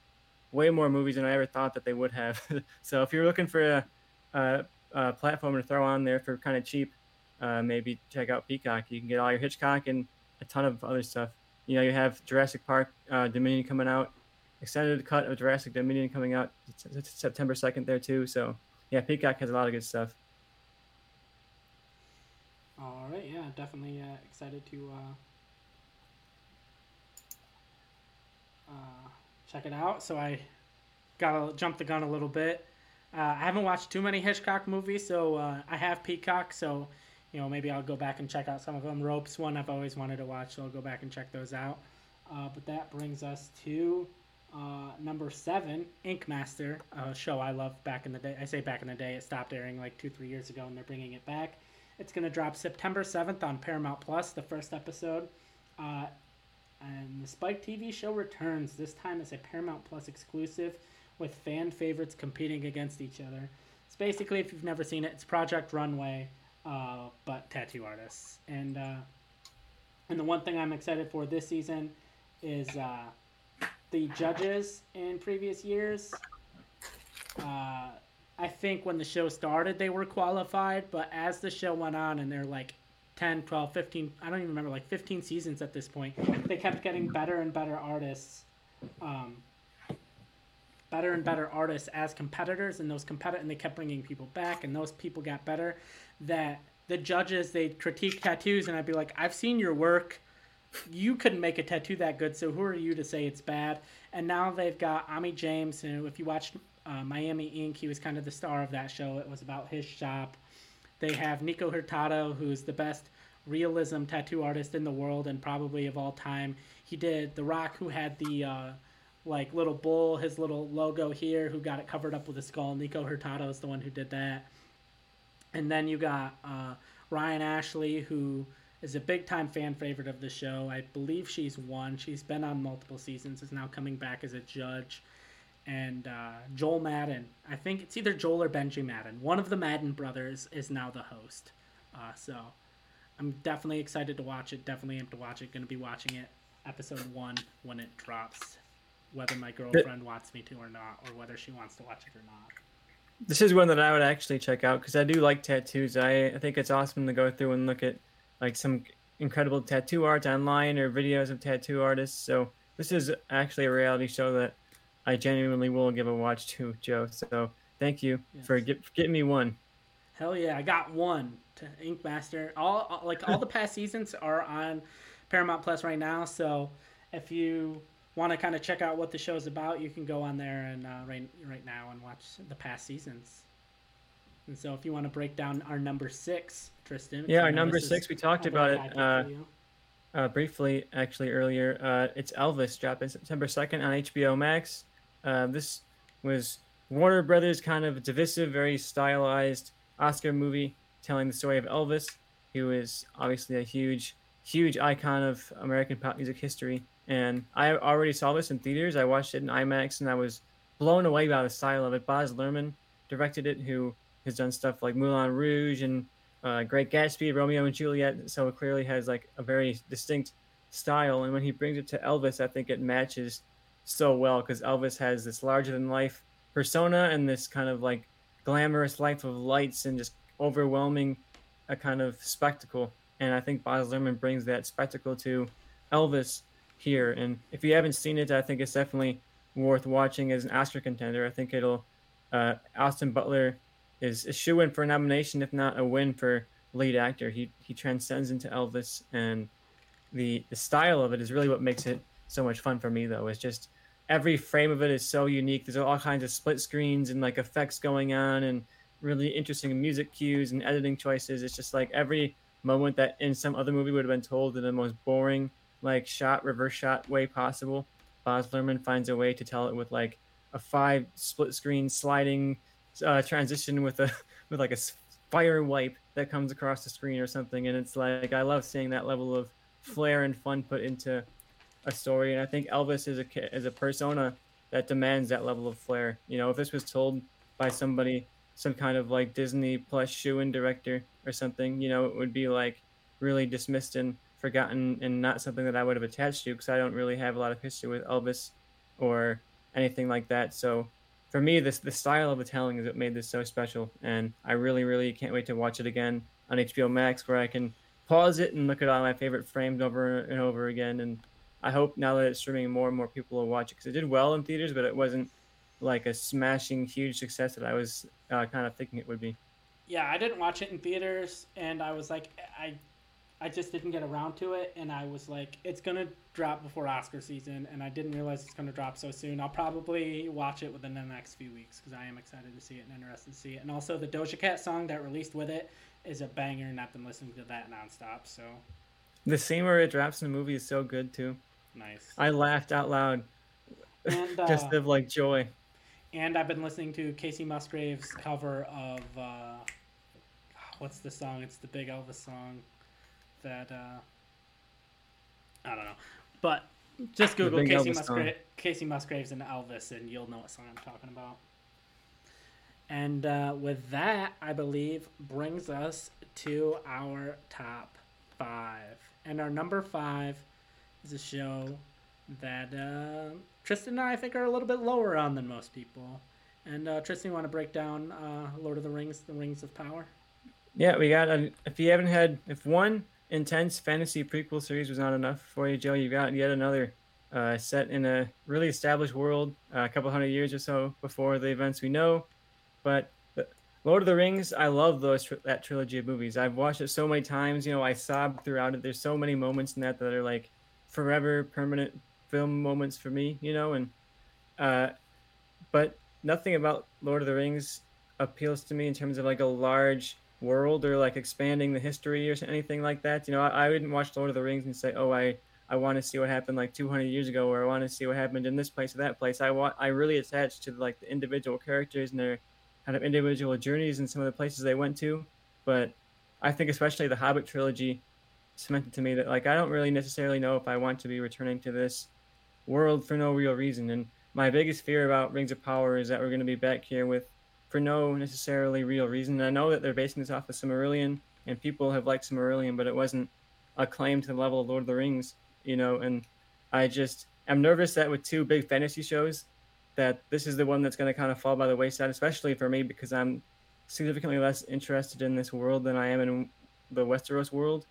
way more movies than I ever thought that they would have. (laughs) so if you're looking for a, a, a platform to throw on there for kind of cheap, uh, maybe check out Peacock. You can get all your Hitchcock and a ton of other stuff. You know, you have Jurassic Park uh, Dominion coming out, extended cut of Jurassic Dominion coming out September 2nd there too. So yeah, Peacock has a lot of good stuff. All right, yeah, definitely uh, excited to uh, uh, check it out. So I gotta jump the gun a little bit. Uh, I haven't watched too many Hitchcock movies, so uh, I have Peacock. So you know, maybe I'll go back and check out some of them. Ropes, one I've always wanted to watch, so I'll go back and check those out. Uh, but that brings us to uh, number seven, Ink Master, a show I loved back in the day. I say back in the day, it stopped airing like two, three years ago, and they're bringing it back. It's going to drop September 7th on Paramount Plus, the first episode. Uh, and the Spike TV show returns. This time as a Paramount Plus exclusive with fan favorites competing against each other. It's basically, if you've never seen it, it's Project Runway, uh, but tattoo artists. And uh, and the one thing I'm excited for this season is uh, the judges in previous years. Uh, I think when the show started, they were qualified, but as the show went on and they're like 10, 12, 15, I don't even remember, like 15 seasons at this point, they kept getting better and better artists. Um, better and better artists as competitors and those competitor and they kept bringing people back and those people got better that the judges they critique tattoos and I'd be like I've seen your work you couldn't make a tattoo that good so who are you to say it's bad and now they've got Ami James who if you watched uh, Miami Ink he was kind of the star of that show it was about his shop they have Nico Hurtado who's the best realism tattoo artist in the world and probably of all time he did The Rock who had the uh, like little bull, his little logo here, who got it covered up with a skull. Nico Hurtado is the one who did that. And then you got uh, Ryan Ashley, who is a big time fan favorite of the show. I believe she's won. She's been on multiple seasons, is now coming back as a judge. And uh, Joel Madden, I think it's either Joel or Benji Madden. One of the Madden brothers is now the host. Uh, so I'm definitely excited to watch it. Definitely am to watch it. Going to be watching it episode one when it drops whether my girlfriend wants me to or not, or whether she wants to watch it or not. This is one that I would actually check out because I do like tattoos. I, I think it's awesome to go through and look at like some incredible tattoo art online or videos of tattoo artists. So this is actually a reality show that I genuinely will give a watch to, Joe. So thank you Yes. for get, for getting me one. Hell yeah, I got one to Ink Master. All like all the past seasons are on Paramount Plus right now. So if you want to kind of check out what the show's about, you can go on there and uh, right right now and watch the past seasons. And so, if you want to break down our number six, Tristan. Yeah, our number six, we talked about it uh, uh, briefly actually earlier. Uh, it's Elvis dropping September 2nd on HBO Max. Uh, this was Warner Brothers kind of divisive, very stylized Oscar movie telling the story of Elvis, who is obviously a huge, huge icon of American pop music history. And I already saw this in theaters. I watched it in IMAX and I was blown away by the style of it. Baz Luhrmann directed it, who has done stuff like Moulin Rouge and uh, Great Gatsby, Romeo and Juliet. So it clearly has like a very distinct style. And when he brings it to Elvis, I think it matches so well because Elvis has this larger than life persona and this kind of like glamorous life of lights and just overwhelming a kind of spectacle. And I think Luhrmann brings that spectacle to Elvis here. And if you haven't seen it, I think it's definitely worth watching as an Oscar contender. I think it'll. Uh, Austin Butler is a shoe in for a nomination, if not a win for lead actor. He he transcends into Elvis, and the the style of it is really what makes it so much fun for me. Though it's just every frame of it is so unique. There's all kinds of split screens and like effects going on, and really interesting music cues and editing choices. It's just like every moment that in some other movie would have been told in the most boring, like shot reverse shot way possible. Baz Luhrmann finds a way to tell it with like a five split screen sliding uh, transition with a (laughs) with like a fire wipe that comes across the screen or something, and it's like I love seeing that level of flair and fun put into a story, and I think Elvis is a is a persona that demands that level of flair. You know, if this was told by somebody, some kind of like Disney plus shoe-in director or something, you know, it would be like really dismissed and forgotten and not something that I would have attached to because I don't really have a lot of history with Elvis or anything like that. So for me, this the style of the telling is what made this so special, and I really, really can't wait to watch it again on HBO Max, where I can pause it and look at all my favorite frames over and over again. And I hope now that it's streaming, more and more people will watch it because it did well in theaters, but it wasn't like a smashing, huge success that I was uh, kind of thinking it would be. Yeah, I didn't watch it in theaters, and I was like, I I just didn't get around to it, and I was like, it's gonna drop before Oscar season, and I didn't realize it's gonna drop so soon. I'll probably watch it within the next few weeks because I am excited to see it and interested to see it. And also, the Doja Cat song that released with it is a banger, and I've been listening to that nonstop. So the scene where it drops in the movie is so good too. Nice. I laughed out loud, and, (laughs) uh, just of like joy. And I've been listening to Kacey Musgraves' cover of uh, what's the song? It's the big Elvis song that uh, I don't know, but just Google Kacey, Musgra- Kacey Musgraves and Elvis, and you'll know what song I'm talking about. And uh, with that, I believe brings us to our top five. And our number five is a show that uh, Tristan and I think are a little bit lower on than most people. And uh, Tristan, you want to break down uh, Lord of the Rings, The Rings of Power? Yeah, we got. A, if you haven't had, if one intense fantasy prequel series was not enough for you, Joe. You got yet another uh, set in a really established world, uh, a couple hundred years or so before the events we know. But Lord of the Rings, I love those that trilogy of movies. I've watched it so many times. You know, I sobbed throughout it. There's so many moments in that that are like forever, permanent film moments for me. You know, and uh, but nothing about Lord of the Rings appeals to me in terms of like a large world or like expanding the history or anything like that. You know, I, I wouldn't watch Lord of the Rings and say, oh, I I want to see what happened like 200 years ago, or I want to see what happened in this place or that place. I want I really attach to like the individual characters and their kind of individual journeys and some of the places they went to. But I think especially the Hobbit trilogy cemented to me that like I don't really necessarily know if I want to be returning to this world for no real reason. And my biggest fear about Rings of Power is that we're going to be back here with for no necessarily real reason. And I know that they're basing this off of Silmarillion, and people have liked Silmarillion, but it wasn't acclaimed to the level of Lord of the Rings, you know. And I just am nervous that with two big fantasy shows, that this is the one that's going to kind of fall by the wayside, especially for me because I'm significantly less interested in this world than I am in the Westeros world.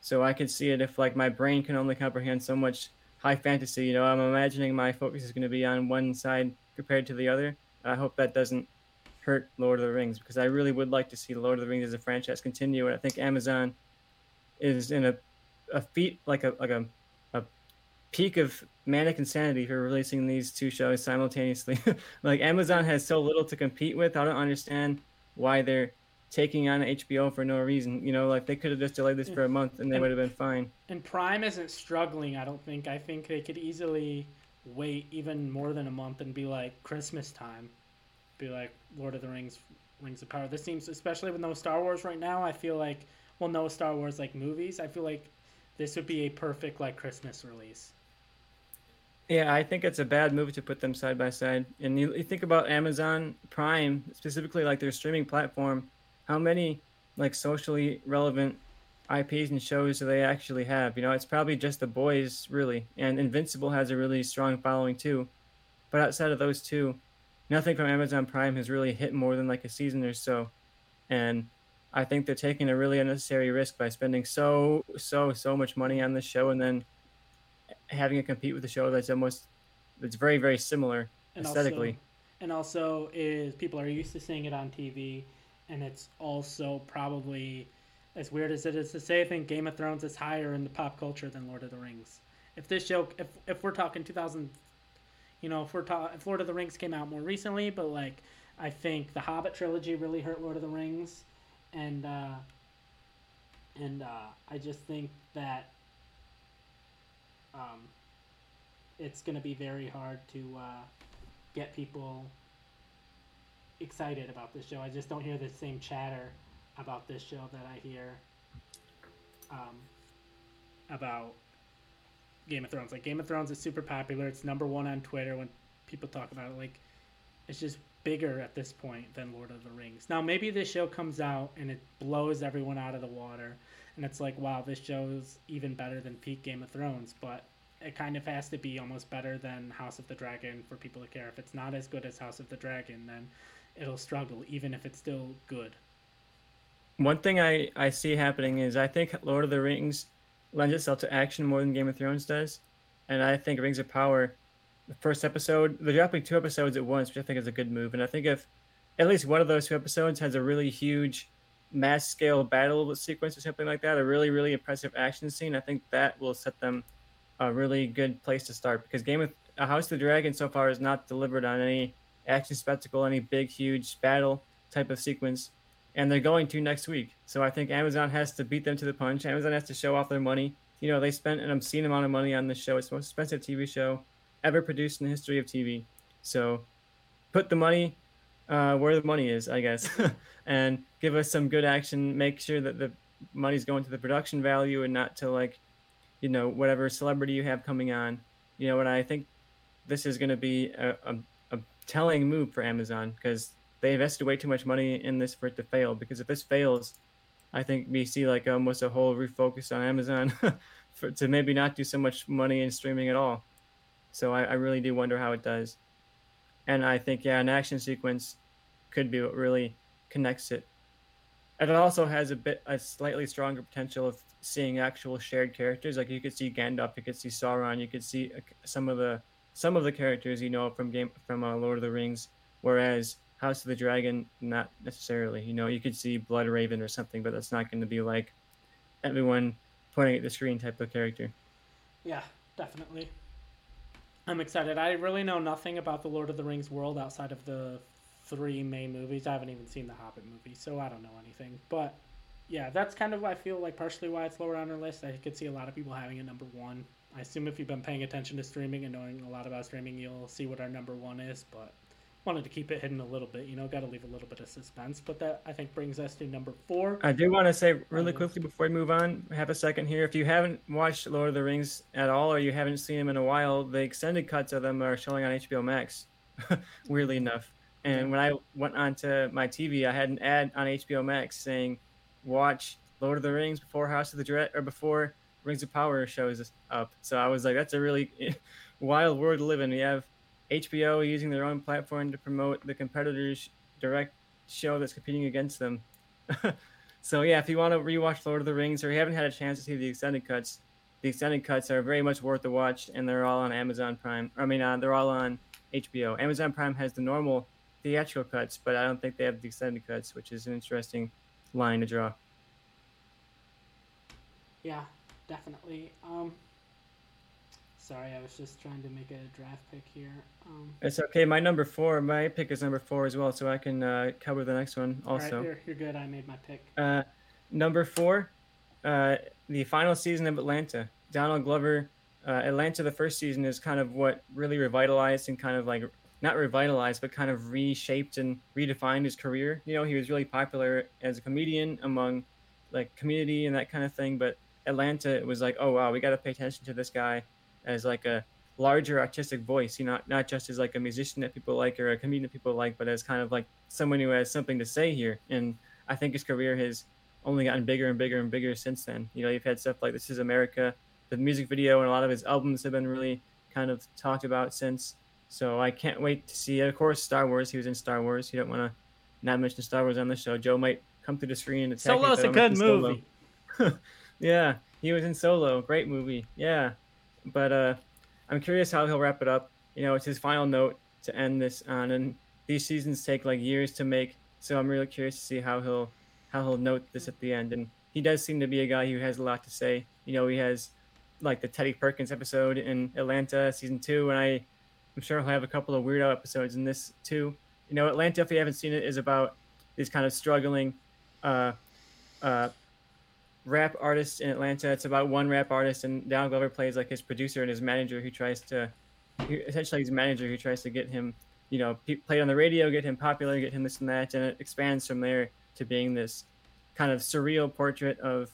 So I could see it if like my brain can only comprehend so much high fantasy. You know, I'm imagining my focus is going to be on one side compared to the other. I hope that doesn't hurt Lord of the Rings because I really would like to see Lord of the Rings as a franchise continue, and I think Amazon is in a a feat like a like a a peak of manic insanity for releasing these two shows simultaneously. (laughs) like Amazon has so little to compete with. I don't understand why they're taking on HBO for no reason. You know, like they could have just delayed this for a month and they would have been fine. And Prime isn't struggling, I don't think. I think they could easily wait even more than a month and be like Christmas time. Be like Lord of the Rings Rings of Power. This seems especially with no Star Wars right now, I feel like well no Star Wars like movies, I feel like this would be a perfect like Christmas release. Yeah, I think it's a bad move to put them side by side. And you, you think about Amazon Prime, specifically like their streaming platform, how many like socially relevant IPs and shows do they actually have? You know, it's probably just the boys really, and Invincible has a really strong following too. But outside of those two, nothing from Amazon Prime has really hit more than like a season or so, and I think they're taking a really unnecessary risk by spending so so so much money on this show and then having it compete with a show that's almost that's very very similar and aesthetically. Also, and also is people are used to seeing it on TV and it's also probably as weird as it is to say, I think Game of Thrones is higher in the pop culture than Lord of the Rings. If this show, if if we're talking 2000, you know, if we're Lord of the Rings came out more recently, but like I think the Hobbit trilogy really hurt Lord of the Rings, and uh, and uh, I just think that um, it's gonna be very hard to uh, get people excited about this show. I just don't hear the same chatter about this show that I hear um, about Game of Thrones. Like Game of Thrones is super popular. It's number one on Twitter when people talk about it. Like it's just bigger at this point than Lord of the Rings. Now maybe this show comes out and it blows everyone out of the water, and it's like, wow, this show's even better than peak Game of Thrones. But it kind of has to be almost better than House of the Dragon for people to care. If it's not as good as House of the Dragon, then it'll struggle, even if it's still good. One thing I, I see happening is I think Lord of the Rings lends itself to action more than Game of Thrones does. And I think Rings of Power, the first episode, they're dropping two episodes at once, which I think is a good move. And I think if at least one of those two episodes has a really huge mass scale battle sequence or something like that, a really, really impressive action scene, I think that will set them a really good place to start because Game of a House of the Dragon so far has not delivered on any action spectacle, any big, huge battle type of sequence, and they're going to next week. So I think Amazon has to beat them to the punch. Amazon has to show off their money. You know, they spent an obscene amount of money on this show. It's the most expensive TV show ever produced in the history of TV. So put the money uh, where the money is, I guess, (laughs) and give us some good action. Make sure that the money's going to the production value and not to like, you know, whatever celebrity you have coming on. You know, and I think this is going to be a, a telling move for Amazon because they invested way too much money in this for it to fail. Because if this fails, I think we see like almost a whole refocus on Amazon (laughs) for, to maybe not do so much money in streaming at all. So I, I really do wonder how it does. And I think yeah, an action sequence could be what really connects it. And it also has a bit a slightly stronger potential of seeing actual shared characters. Like you could see Gandalf, you could see Sauron, you could see uh, some of the some of the characters you know from game from uh, Lord of the Rings, whereas House of the Dragon not necessarily. You know, you could see Bloodraven or something, but that's not going to be like everyone pointing at the screen type of character. Yeah, definitely. I'm excited. I really know nothing about the Lord of the Rings world outside of the three main movies. I haven't even seen the Hobbit movie, so I don't know anything. But yeah, that's kind of I feel like partially why it's lower on our list. I could see a lot of people having it number one. I assume if you've been paying attention to streaming and knowing a lot about streaming, you'll see what our number one is. But wanted to keep it hidden a little bit. You know, got to leave a little bit of suspense. But that I think brings us to number four. I do want to say really um, quickly before we move on, have a second here. If you haven't watched Lord of the Rings at all, or you haven't seen them in a while, the extended cuts of them are showing on HBO Max. (laughs) weirdly enough. And when I went onto my TV, I had an ad on HBO Max saying, "Watch Lord of the Rings before House of the Dread or before Rings of Power shows up. So I was like, that's a really (laughs) wild world to live in. You have HBO using their own platform to promote the competitors' direct show that's competing against them. (laughs) so yeah, if you want to rewatch Lord of the Rings or you haven't had a chance to see the extended cuts, the extended cuts are very much worth the watch, and they're all on Amazon Prime. I mean, uh, they're all on HBO. Amazon Prime has the normal theatrical cuts, but I don't think they have the extended cuts, which is an interesting line to draw. Yeah, definitely. Um, sorry, I was just trying to make a draft pick here. Um, It's okay. My number four, my pick is number four as well, so I can uh, cover the next one all right, also. you're, you're good. I made my pick. Uh, number four, uh, the final season of Atlanta. Donald Glover. Uh, Atlanta, the first season, is kind of what really revitalized and kind of like not revitalized, but kind of reshaped and redefined his career. You know, he was really popular as a comedian among like community and that kind of thing. But Atlanta was like, oh wow, we got to pay attention to this guy as like a larger artistic voice. You know, not not just as like a musician that people like or a comedian that people like, but as kind of like someone who has something to say here. And I think his career has only gotten bigger and bigger and bigger since then. You know, you've had stuff like This Is America, the music video, and a lot of his albums have been really kind of talked about since. So I can't wait to see. Of course, Star Wars. He was in Star Wars. You don't want to not mention Star Wars on the show. Joe might come through the screen and attack Solo's a good movie. (laughs) Yeah, he was in Solo. Great movie. Yeah, but uh, I'm curious how he'll wrap it up. You know, it's his final note to end this on, and these seasons take like years to make. So I'm really curious to see how he'll how he'll note this at the end. And he does seem to be a guy who has a lot to say. You know, he has like the Teddy Perkins episode in Atlanta season two, and I I'm sure he'll have a couple of weirdo episodes in this too. You know, Atlanta, if you haven't seen it, is about these kind of struggling uh, uh, rap artists in Atlanta. It's about one rap artist, and Donald Glover plays like his producer and his manager who tries to, essentially, his manager who tries to get him, you know, pe- played on the radio, get him popular, get him this and that, and it expands from there to being this kind of surreal portrait of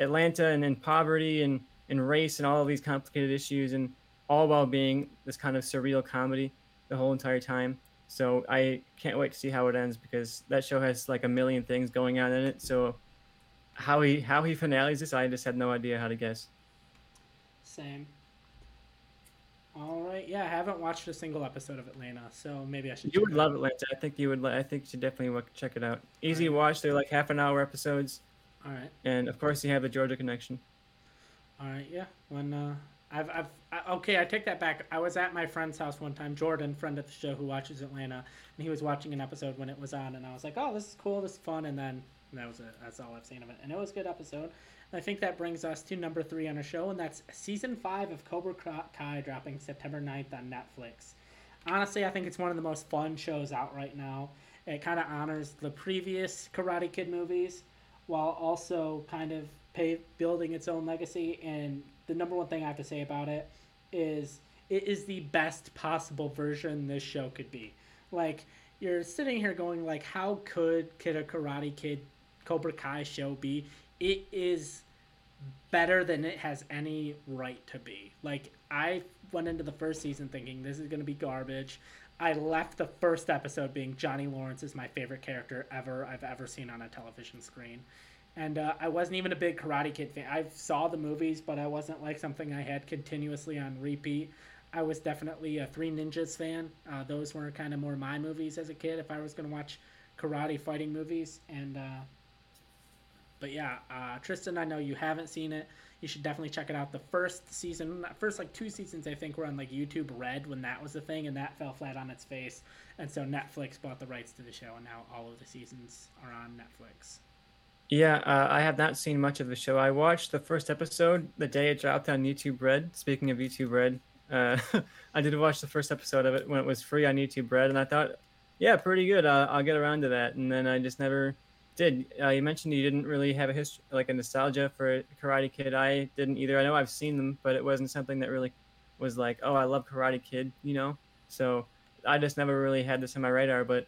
Atlanta and, then poverty and, and race and all of these complicated issues, and all while being this kind of surreal comedy the whole entire time. So I can't wait to see how it ends because that show has like a million things going on in it. So how he how he finales this, I just had no idea how to guess. Same. All right. Yeah, I haven't watched a single episode of Atlanta, so maybe I should. You would love out. Atlanta. I think you would. I think you should definitely check it out. Easy Alright. watch. They're like half an hour episodes, All right. and of course you have the Georgia connection. All right. Yeah. When uh, I've I've I, okay, I take that back. I was at my friend's house one time, Jordan, friend of the show who watches Atlanta, and he was watching an episode when it was on, and I was like, oh, this is cool, this is fun, and then that was it. That's all I've seen of it, and it was a good episode. And I think that brings us to number three on our show, and that's season five of Cobra Kai dropping September 9th on Netflix. Honestly, I think it's one of the most fun shows out right now. It kind of honors the previous Karate Kid movies while also kind of pay, building its own legacy. And the number one thing I have to say about it is it is the best possible version this show could be. Like you're sitting here going like, how could Kid a Karate Kid Cobra Kai show be? It is better than it has any right to be. Like I went into the first season thinking this is going to be garbage. I left the first episode being Johnny Lawrence is my favorite character ever I've ever seen on a television screen. And uh, I wasn't even a big Karate Kid fan. I saw the movies, but I wasn't like something I had continuously on repeat. I was definitely a Three Ninjas fan. Uh, those were kind of more my movies as a kid if I was going to watch karate fighting movies. And uh, but yeah, uh, Tristan, I know you haven't seen it. You should definitely check it out. The first season, first like two seasons, I think were on like YouTube Red when that was a thing, and that fell flat on its face. And so Netflix bought the rights to the show, and now all of the seasons are on Netflix. Yeah, uh, I have not seen much of the show. I watched the first episode the day it dropped on YouTube Red. Speaking of YouTube Red, uh, (laughs) I did watch the first episode of it when it was free on YouTube Red, and I thought, yeah, pretty good. I'll get around to that, and then I just never did. Uh, you mentioned you didn't really have a history, like a nostalgia for Karate Kid. I didn't either. I know I've seen them, but it wasn't something that really was like, oh, I love Karate Kid, you know. So I just never really had this on my radar. But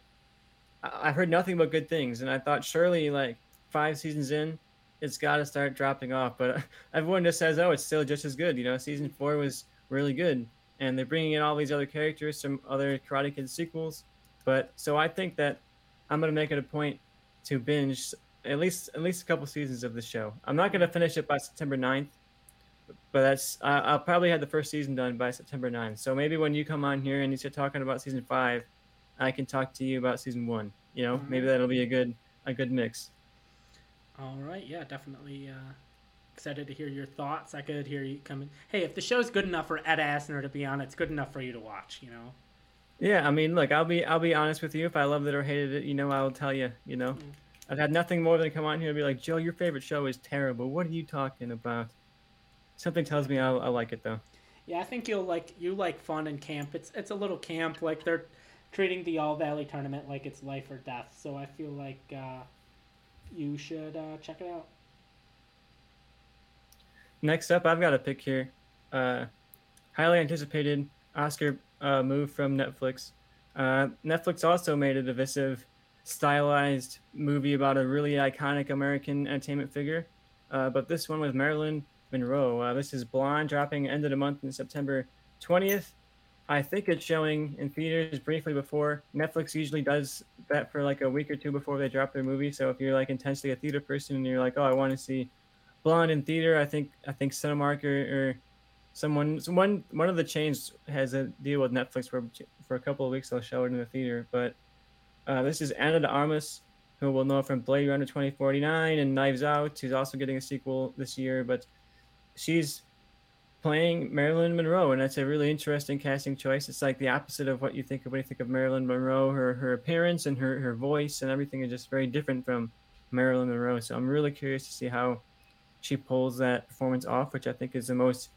I- I've heard nothing but good things, and I thought surely like five seasons in, it's got to start dropping off. But (laughs) everyone just says, oh, it's still just as good. You know, season four was really good, and they're bringing in all these other characters from other Karate Kid sequels. But so I think that I'm gonna make it a point to binge at least at least a couple seasons of the show. I'm not gonna finish it by September 9th, but that's I I'll probably have the first season done by September 9th. So maybe when you come on here and you start talking about season five, I can talk to you about season one. You know, maybe that'll be a good a good mix. All right, yeah, definitely uh, excited to hear your thoughts. I could hear you coming. Hey, if the show's good enough for Ed Asner to be on, it's good enough for you to watch. You know. Yeah, I mean, look, I'll be I'll be honest with you. If I loved it or hated it, you know, I will tell you. You know, I've had nothing more than come on here and be like, Joe, your favorite show is terrible. What are you talking about? Something tells me I'll, I like it though. Yeah, I think you'll like you like fun and camp. It's it's a little camp. Like they're treating the All Valley tournament like it's life or death. So I feel like uh, you should uh, check it out. Next up, I've got a pick here. Uh, highly anticipated Oscar uh, move from Netflix. Uh, Netflix also made a divisive, stylized movie about a really iconic American entertainment figure. Uh, but this one with Marilyn Monroe. Uh, this is Blonde, dropping end of the month in September 20th. I think it's showing in theaters briefly before. Netflix usually does that for like a week or two before they drop their movie. So if you're like intensely a theater person and you're like, oh, I want to see Blonde in theater, I think I think Cinemark or, or someone one one of the chains has a deal with Netflix for for a couple of weeks. They'll show it in the theater. But uh, this is Ana de Armas, who we'll know from Blade Runner 2049 and Knives Out. She's also getting a sequel this year, but she's playing Marilyn Monroe, and that's a really interesting casting choice. It's like the opposite of what you think of when you think of Marilyn Monroe. Her her appearance and her her voice and everything is just very different from Marilyn Monroe. So I'm really curious to see how she pulls that performance off, which I think is the most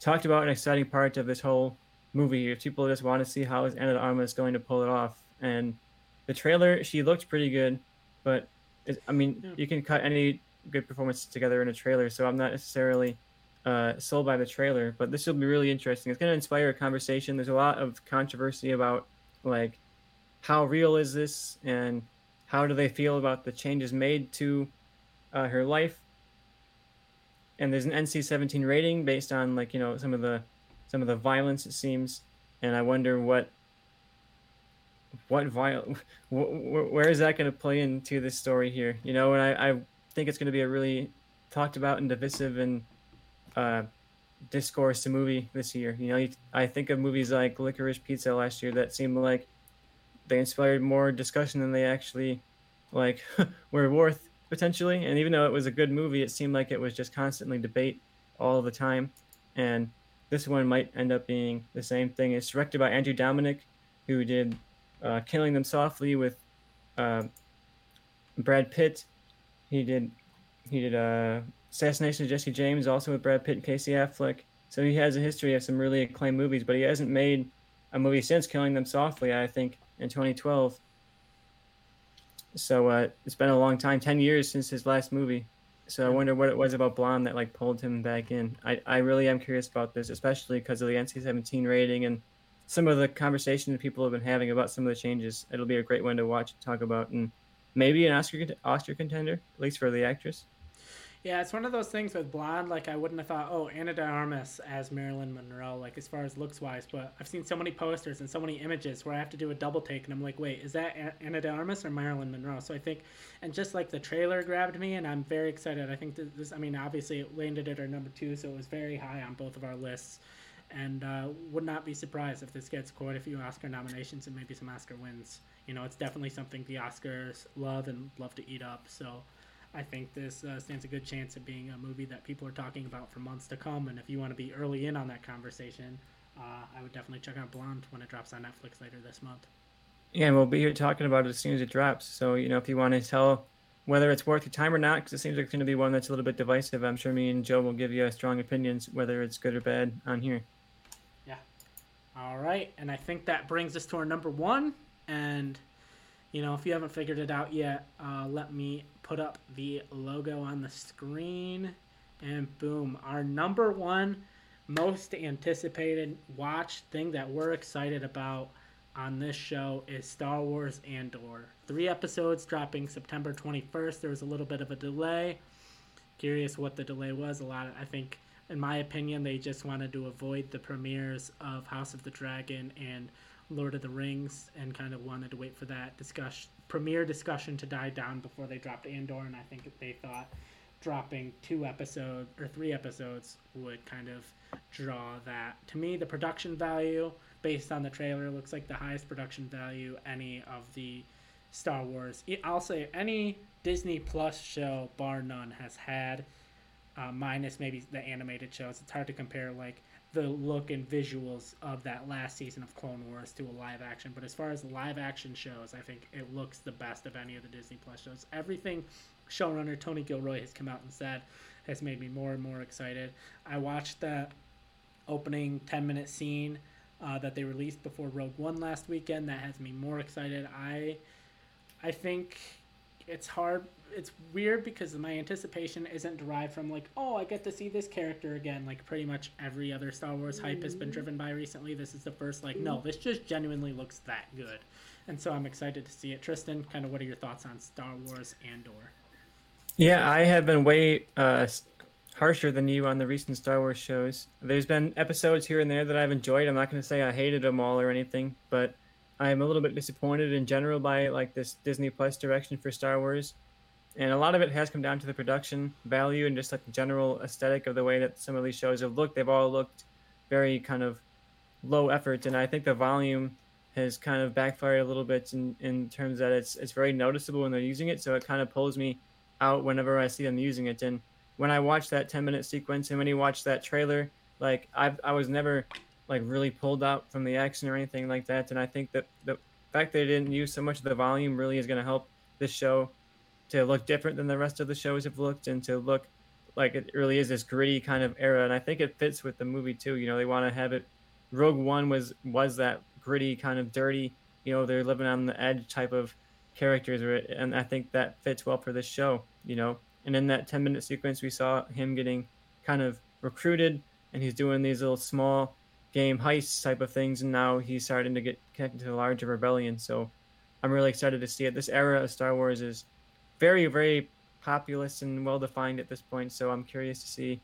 talked about an exciting part of this whole movie. If people just want to see how is Ana de Armas is going to pull it off, and the trailer, she looked pretty good, but it, I mean, yeah. you can cut any good performance together in a trailer, so I'm not necessarily uh, sold by the trailer. But this will be really interesting. It's going to inspire a conversation. There's a lot of controversy about like how real is this and how do they feel about the changes made to uh, her life and there's an NC-17 rating based on like you know some of the some of the violence it seems, and I wonder what what viol (laughs) where is that going to play into this story here? You know, and I, I think it's going to be a really talked about and divisive and uh, discourse to movie this year. You know, I think of movies like Licorice Pizza last year that seemed like they inspired more discussion than they actually like (laughs) were worth potentially. And even though it was a good movie, it seemed like it was just constantly debate all the time. And this one might end up being the same thing. It's directed by Andrew Dominik, who did uh, Killing Them Softly with uh, Brad Pitt. He did he did uh, Assassination of Jesse James, also with Brad Pitt and Casey Affleck. So he has a history of some really acclaimed movies, but he hasn't made a movie since Killing Them Softly. I think in 2012. So uh, it's been a long time, ten years since his last movie. So I wonder what it was about Blonde that like pulled him back in. I, I really am curious about this, especially because of the NC-17 rating and some of the conversation that people have been having about some of the changes. It'll be a great one to watch and talk about, and maybe an Oscar Oscar contender, at least for the actress. Yeah, it's one of those things with Blonde. Like I wouldn't have thought, oh, Ana de Armas as Marilyn Monroe, like as far as looks wise. But I've seen so many posters and so many images where I have to do a double take, and I'm like, wait, is that Ana de Armas or Marilyn Monroe? So I think, and just like the trailer grabbed me, and I'm very excited. I think this. I mean, obviously it landed at our number two, so it was very high on both of our lists, and uh, would not be surprised if this gets quite a few Oscar nominations and maybe some Oscar wins. You know, it's definitely something the Oscars love and love to eat up. So. I think this uh, stands a good chance of being a movie that people are talking about for months to come. And if you want to be early in on that conversation, uh, I would definitely check out Blonde when it drops on Netflix later this month. Yeah, and we'll be here talking about it as soon as it drops. So, you know, if you want to tell whether it's worth your time or not, because it seems like it's going to be one that's a little bit divisive, I'm sure me and Joe will give you strong opinions whether it's good or bad on here. Yeah. All right. And I think that brings us to our number one. And, you know, if you haven't figured it out yet, uh, let me put up the logo on the screen, and boom, our number one most anticipated watch thing that we're excited about on this show is Star Wars Andor. Three episodes dropping September 21st. There was a little bit of a delay. Curious what the delay was. A lot, of, I think, in my opinion, they just wanted to avoid the premieres of House of the Dragon and Lord of the Rings and kind of wanted to wait for that discussion premiere discussion to die down before they dropped Andor, and I think they thought dropping two episodes or three episodes would kind of draw that. To me, the production value based on the trailer looks like the highest production value any of the Star Wars. I'll say any Disney Plus show, bar none, has had, uh, minus maybe the animated shows. It's hard to compare like the look and visuals of that last season of Clone Wars to a live action. But as far as live action shows, I think it looks the best of any of the Disney Plus shows. Everything showrunner Tony Gilroy has come out and said has made me more and more excited. I watched that opening 10 minute scene uh, that they released before Rogue One last weekend. That has me more excited. I I think it's hard. It's weird because my anticipation isn't derived from like, oh, I get to see this character again. Like pretty much every other Star Wars hype has been driven by recently. This is the first like, no, this just genuinely looks that good, and so I'm excited to see it. Tristan, kind of, what are your thoughts on Star Wars Andor? Yeah, I have been way uh, harsher than you on the recent Star Wars shows. There's been episodes here and there that I've enjoyed. I'm not going to say I hated them all or anything, but I'm a little bit disappointed in general by like this Disney Plus direction for Star Wars. And a lot of it has come down to the production value and just like the general aesthetic of the way that some of these shows have looked. They've all looked very kind of low effort, and I think the volume has kind of backfired a little bit in, in terms that it's it's very noticeable when they're using it. So it kind of pulls me out whenever I see them using it. And when I watched that 10 minute sequence and when you watch that trailer, like I I was never like really pulled out from the action or anything like that. And I think that the fact that they didn't use so much of the volume really is going to help this show to look different than the rest of the shows have looked and to look like it really is this gritty kind of era. And I think it fits with the movie too. You know, they want to have it. Rogue One was was that gritty kind of dirty. You know, they're living on the edge type of characters, and I think that fits well for this show. You know, and in that 10 minute sequence, we saw him getting kind of recruited and he's doing these little small game heists type of things. And now he's starting to get connected to the larger rebellion. So I'm really excited to see it. This era of Star Wars is very, very populous and well defined at this point. So I'm curious to see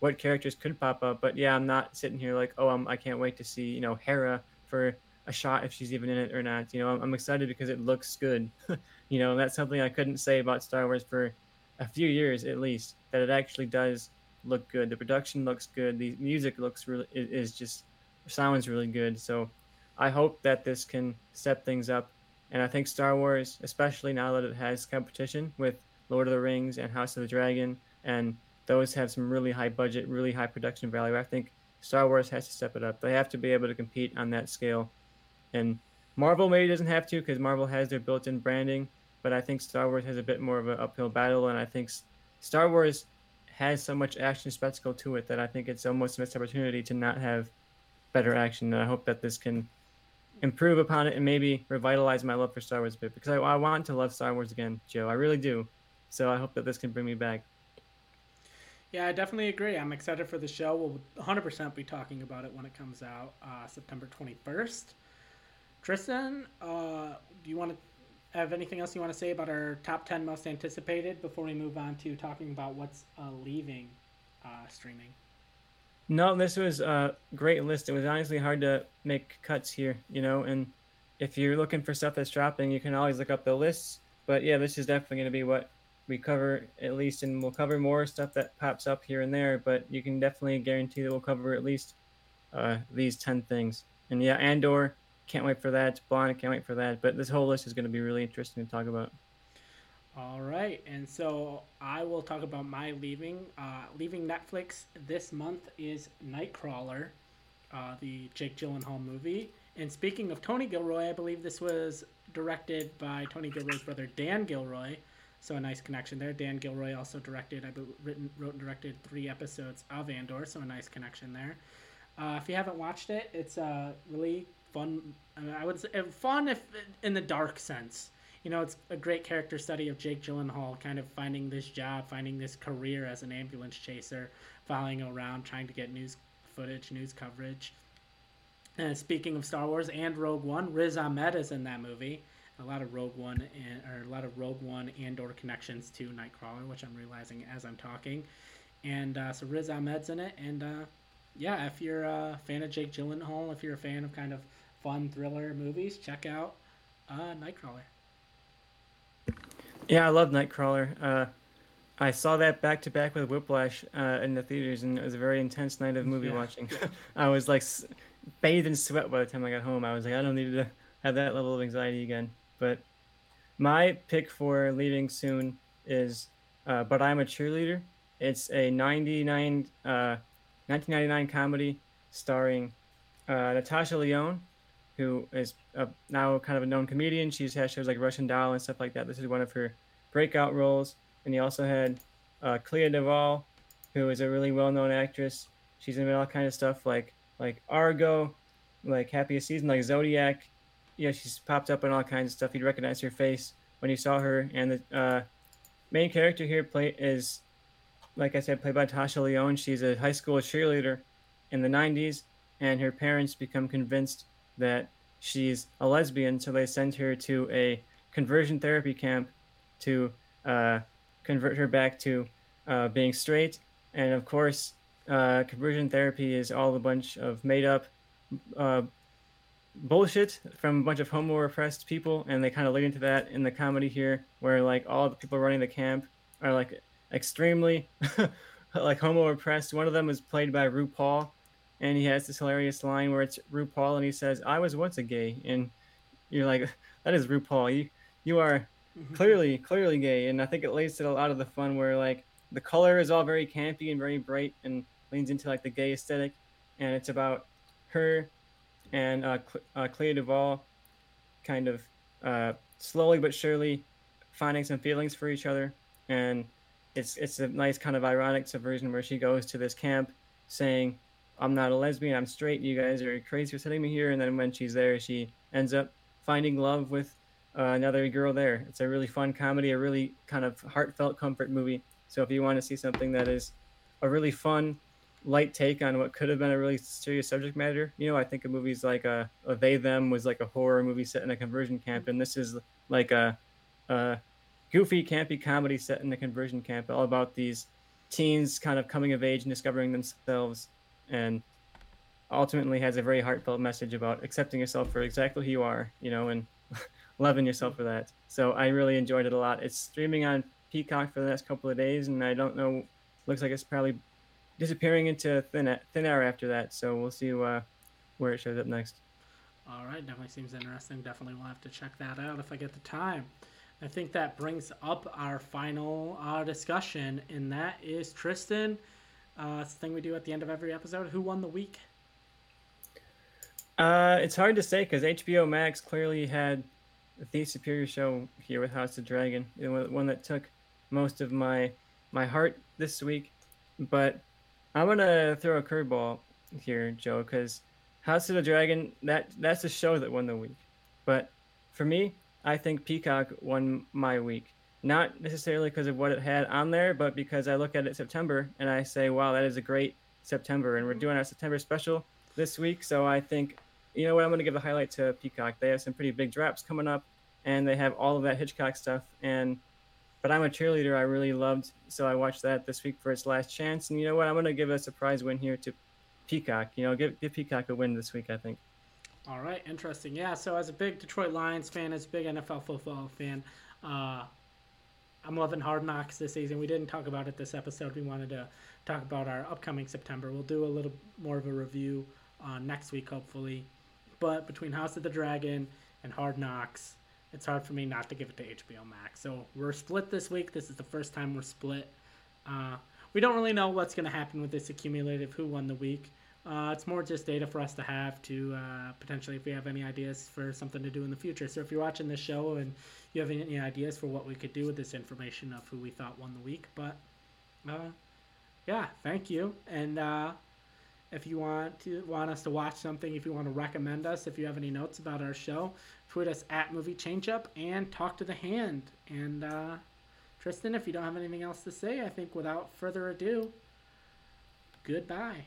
what characters could pop up. But yeah, I'm not sitting here like, oh, I'm, I can't wait to see, you know, Hera for a shot if she's even in it or not. You know, I'm, I'm excited because it looks good. (laughs) you know, that's something I couldn't say about Star Wars for a few years at least that it actually does look good. The production looks good. The music looks really is just sounds really good. So I hope that this can step things up. And I think Star Wars, especially now that it has competition with Lord of the Rings and House of the Dragon, and those have some really high budget, really high production value. I think Star Wars has to step it up. They have to be able to compete on that scale. And Marvel maybe doesn't have to because Marvel has their built-in branding, but I think Star Wars has a bit more of an uphill battle, and I think Star Wars has so much action spectacle to it that I think it's almost a missed opportunity to not have better action. And I hope that this can improve upon it and maybe revitalize my love for Star Wars a bit because I, I want to love Star Wars again, Joe. I really do. So I hope that this can bring me back. Yeah, I definitely agree. I'm excited for the show. We'll 100% be talking about it when it comes out uh, September 21st. Tristan, uh, do you want to have anything else you want to say about our top 10 most anticipated before we move on to talking about what's uh, leaving uh, streaming? No, this was a great list. It was honestly hard to make cuts here, you know, and if you're looking for stuff that's dropping, you can always look up the lists. But yeah, this is definitely going to be what we cover at least, and we'll cover more stuff that pops up here and there. But you can definitely guarantee that we'll cover at least uh, these 10 things. And yeah, Andor, can't wait for that. Blonde, can't wait for that. But this whole list is going to be really interesting to talk about. All right, and so I will talk about my leaving. Uh, leaving Netflix this month is Nightcrawler, uh, the Jake Gyllenhaal movie. And speaking of Tony Gilroy, I believe this was directed by Tony Gilroy's brother Dan Gilroy. So a nice connection there. Dan Gilroy also directed, I written, wrote and directed three episodes of Andor. So a nice connection there. Uh, if you haven't watched it, it's uh, really fun. I would say fun if in the dark sense. You know, it's a great character study of Jake Gyllenhaal kind of finding this job, finding this career as an ambulance chaser, following around, trying to get news footage, news coverage. And speaking of Star Wars and Rogue One, Riz Ahmed is in that movie. A lot of Rogue One and or a lot of Rogue One and or connections to Nightcrawler, which I'm realizing as I'm talking. And uh, so Riz Ahmed's in it, and uh, yeah, if you're a fan of Jake Gyllenhaal, if you're a fan of kind of fun thriller movies, check out uh, Nightcrawler. Yeah, I love Nightcrawler. Uh, I saw that back to back with Whiplash uh, in the theaters, and it was a very intense night of movie yeah. watching. (laughs) I was like bathed in sweat by the time I got home. I was like, I don't need to have that level of anxiety again. But my pick for leaving soon is uh, But I'm a Cheerleader. It's a 99, 1999 uh, comedy starring uh, Natasha Lyonne who is a, now kind of a known comedian. She's had shows like Russian Doll and stuff like that. This is one of her breakout roles. And he also had uh, Clea DuVall, who is a really well-known actress. she's in all kind of stuff like like Argo, like Happiest Season, like Zodiac. Yeah, she's popped up in all kinds of stuff. You'd recognize her face when you saw her. And the uh, main character here play is, like I said, played by Tasha Lyonne. She's a high school cheerleader in the '90s, and her parents become convinced that she's a lesbian, so they send her to a conversion therapy camp to uh, convert her back to uh, being straight. And of course, uh, conversion therapy is all a bunch of made up uh, bullshit from a bunch of homo oppressed people, and they kind of lead into that in the comedy here, where like all the people running the camp are like extremely (laughs) like homo oppressed. One of them is played by RuPaul, and he has this hilarious line where it's RuPaul, and he says, "I was once a gay," and you're like, (laughs) "That is RuPaul. You you are (laughs) clearly clearly gay," and I think it lays to a lot of the fun where like the color is all very campy and very bright and leans into like the gay aesthetic, and it's about her and uh, Cl- uh, Clea Duvall kind of uh, slowly but surely finding some feelings for each other, and it's it's a nice kind of ironic subversion where she goes to this camp saying, "I'm not a lesbian, I'm straight. You guys are crazy for sending me here," and then when she's there, she ends up finding love with uh, another girl there. It's a really fun comedy, a really kind of heartfelt comfort movie. So if you want to see something that is a really fun light take on what could have been a really serious subject matter. You know, I think of movies like uh, a They Them was like a horror movie set in a conversion camp, and this is like a, a goofy, campy comedy set in a conversion camp, all about these teens kind of coming of age and discovering themselves, and ultimately has a very heartfelt message about accepting yourself for exactly who you are, you know, and (laughs) loving yourself for that. So I really enjoyed it a lot. It's streaming on Peacock for the next couple of days, and I don't know. Looks like it's probably disappearing into thin thin air after that. So we'll see uh, where it shows up next. All right, definitely seems interesting. Definitely will have to check that out if I get the time. I think that brings up our final uh, discussion, and that is Tristan. Uh, it's the thing we do at the end of every episode. Who won the week? Uh, it's hard to say because HBO Max clearly had the superior show here with House of the Dragon, the one that took most of my my heart this week. But I'm gonna throw a curveball here, Joe, because House of the Dragon that that's the show that won the week. But for me, I think Peacock won my week. Not necessarily because of what it had on there, but because I look at it September and I say, wow, that is a great September. And we're doing our September special this week. So I think, you know what, I'm going to give the highlight to Peacock. They have some pretty big drops coming up and they have all of that Hitchcock stuff. And but I'm a cheerleader I really loved, so I watched that this week for its last chance. And you know what? I'm going to give a surprise win here to Peacock. You know, give, give Peacock a win this week, I think. All right, interesting. Yeah, so as a big Detroit Lions fan, as a big NFL football fan, uh, I'm loving Hard Knocks this season. We didn't talk about it this episode. We wanted to talk about our upcoming September. We'll do a little more of a review uh, next week, hopefully. But between House of the Dragon and Hard Knocks, it's hard for me not to give it to HBO Max. So we're split this week. This is the first time we're split. Uh, we don't really know what's going to happen with this accumulative who won the week. Uh, it's more just data for us to have to uh, potentially if we have any ideas for something to do in the future. So if you're watching this show and you have any ideas for what we could do with this information of who we thought won the week, but uh, yeah, thank you. And uh, if you want to want us to watch something, if you want to recommend us, if you have any notes about our show, tweet us at Movie Changeup and talk to the hand. And uh, Tristan, if you don't have anything else to say, I think without further ado, goodbye.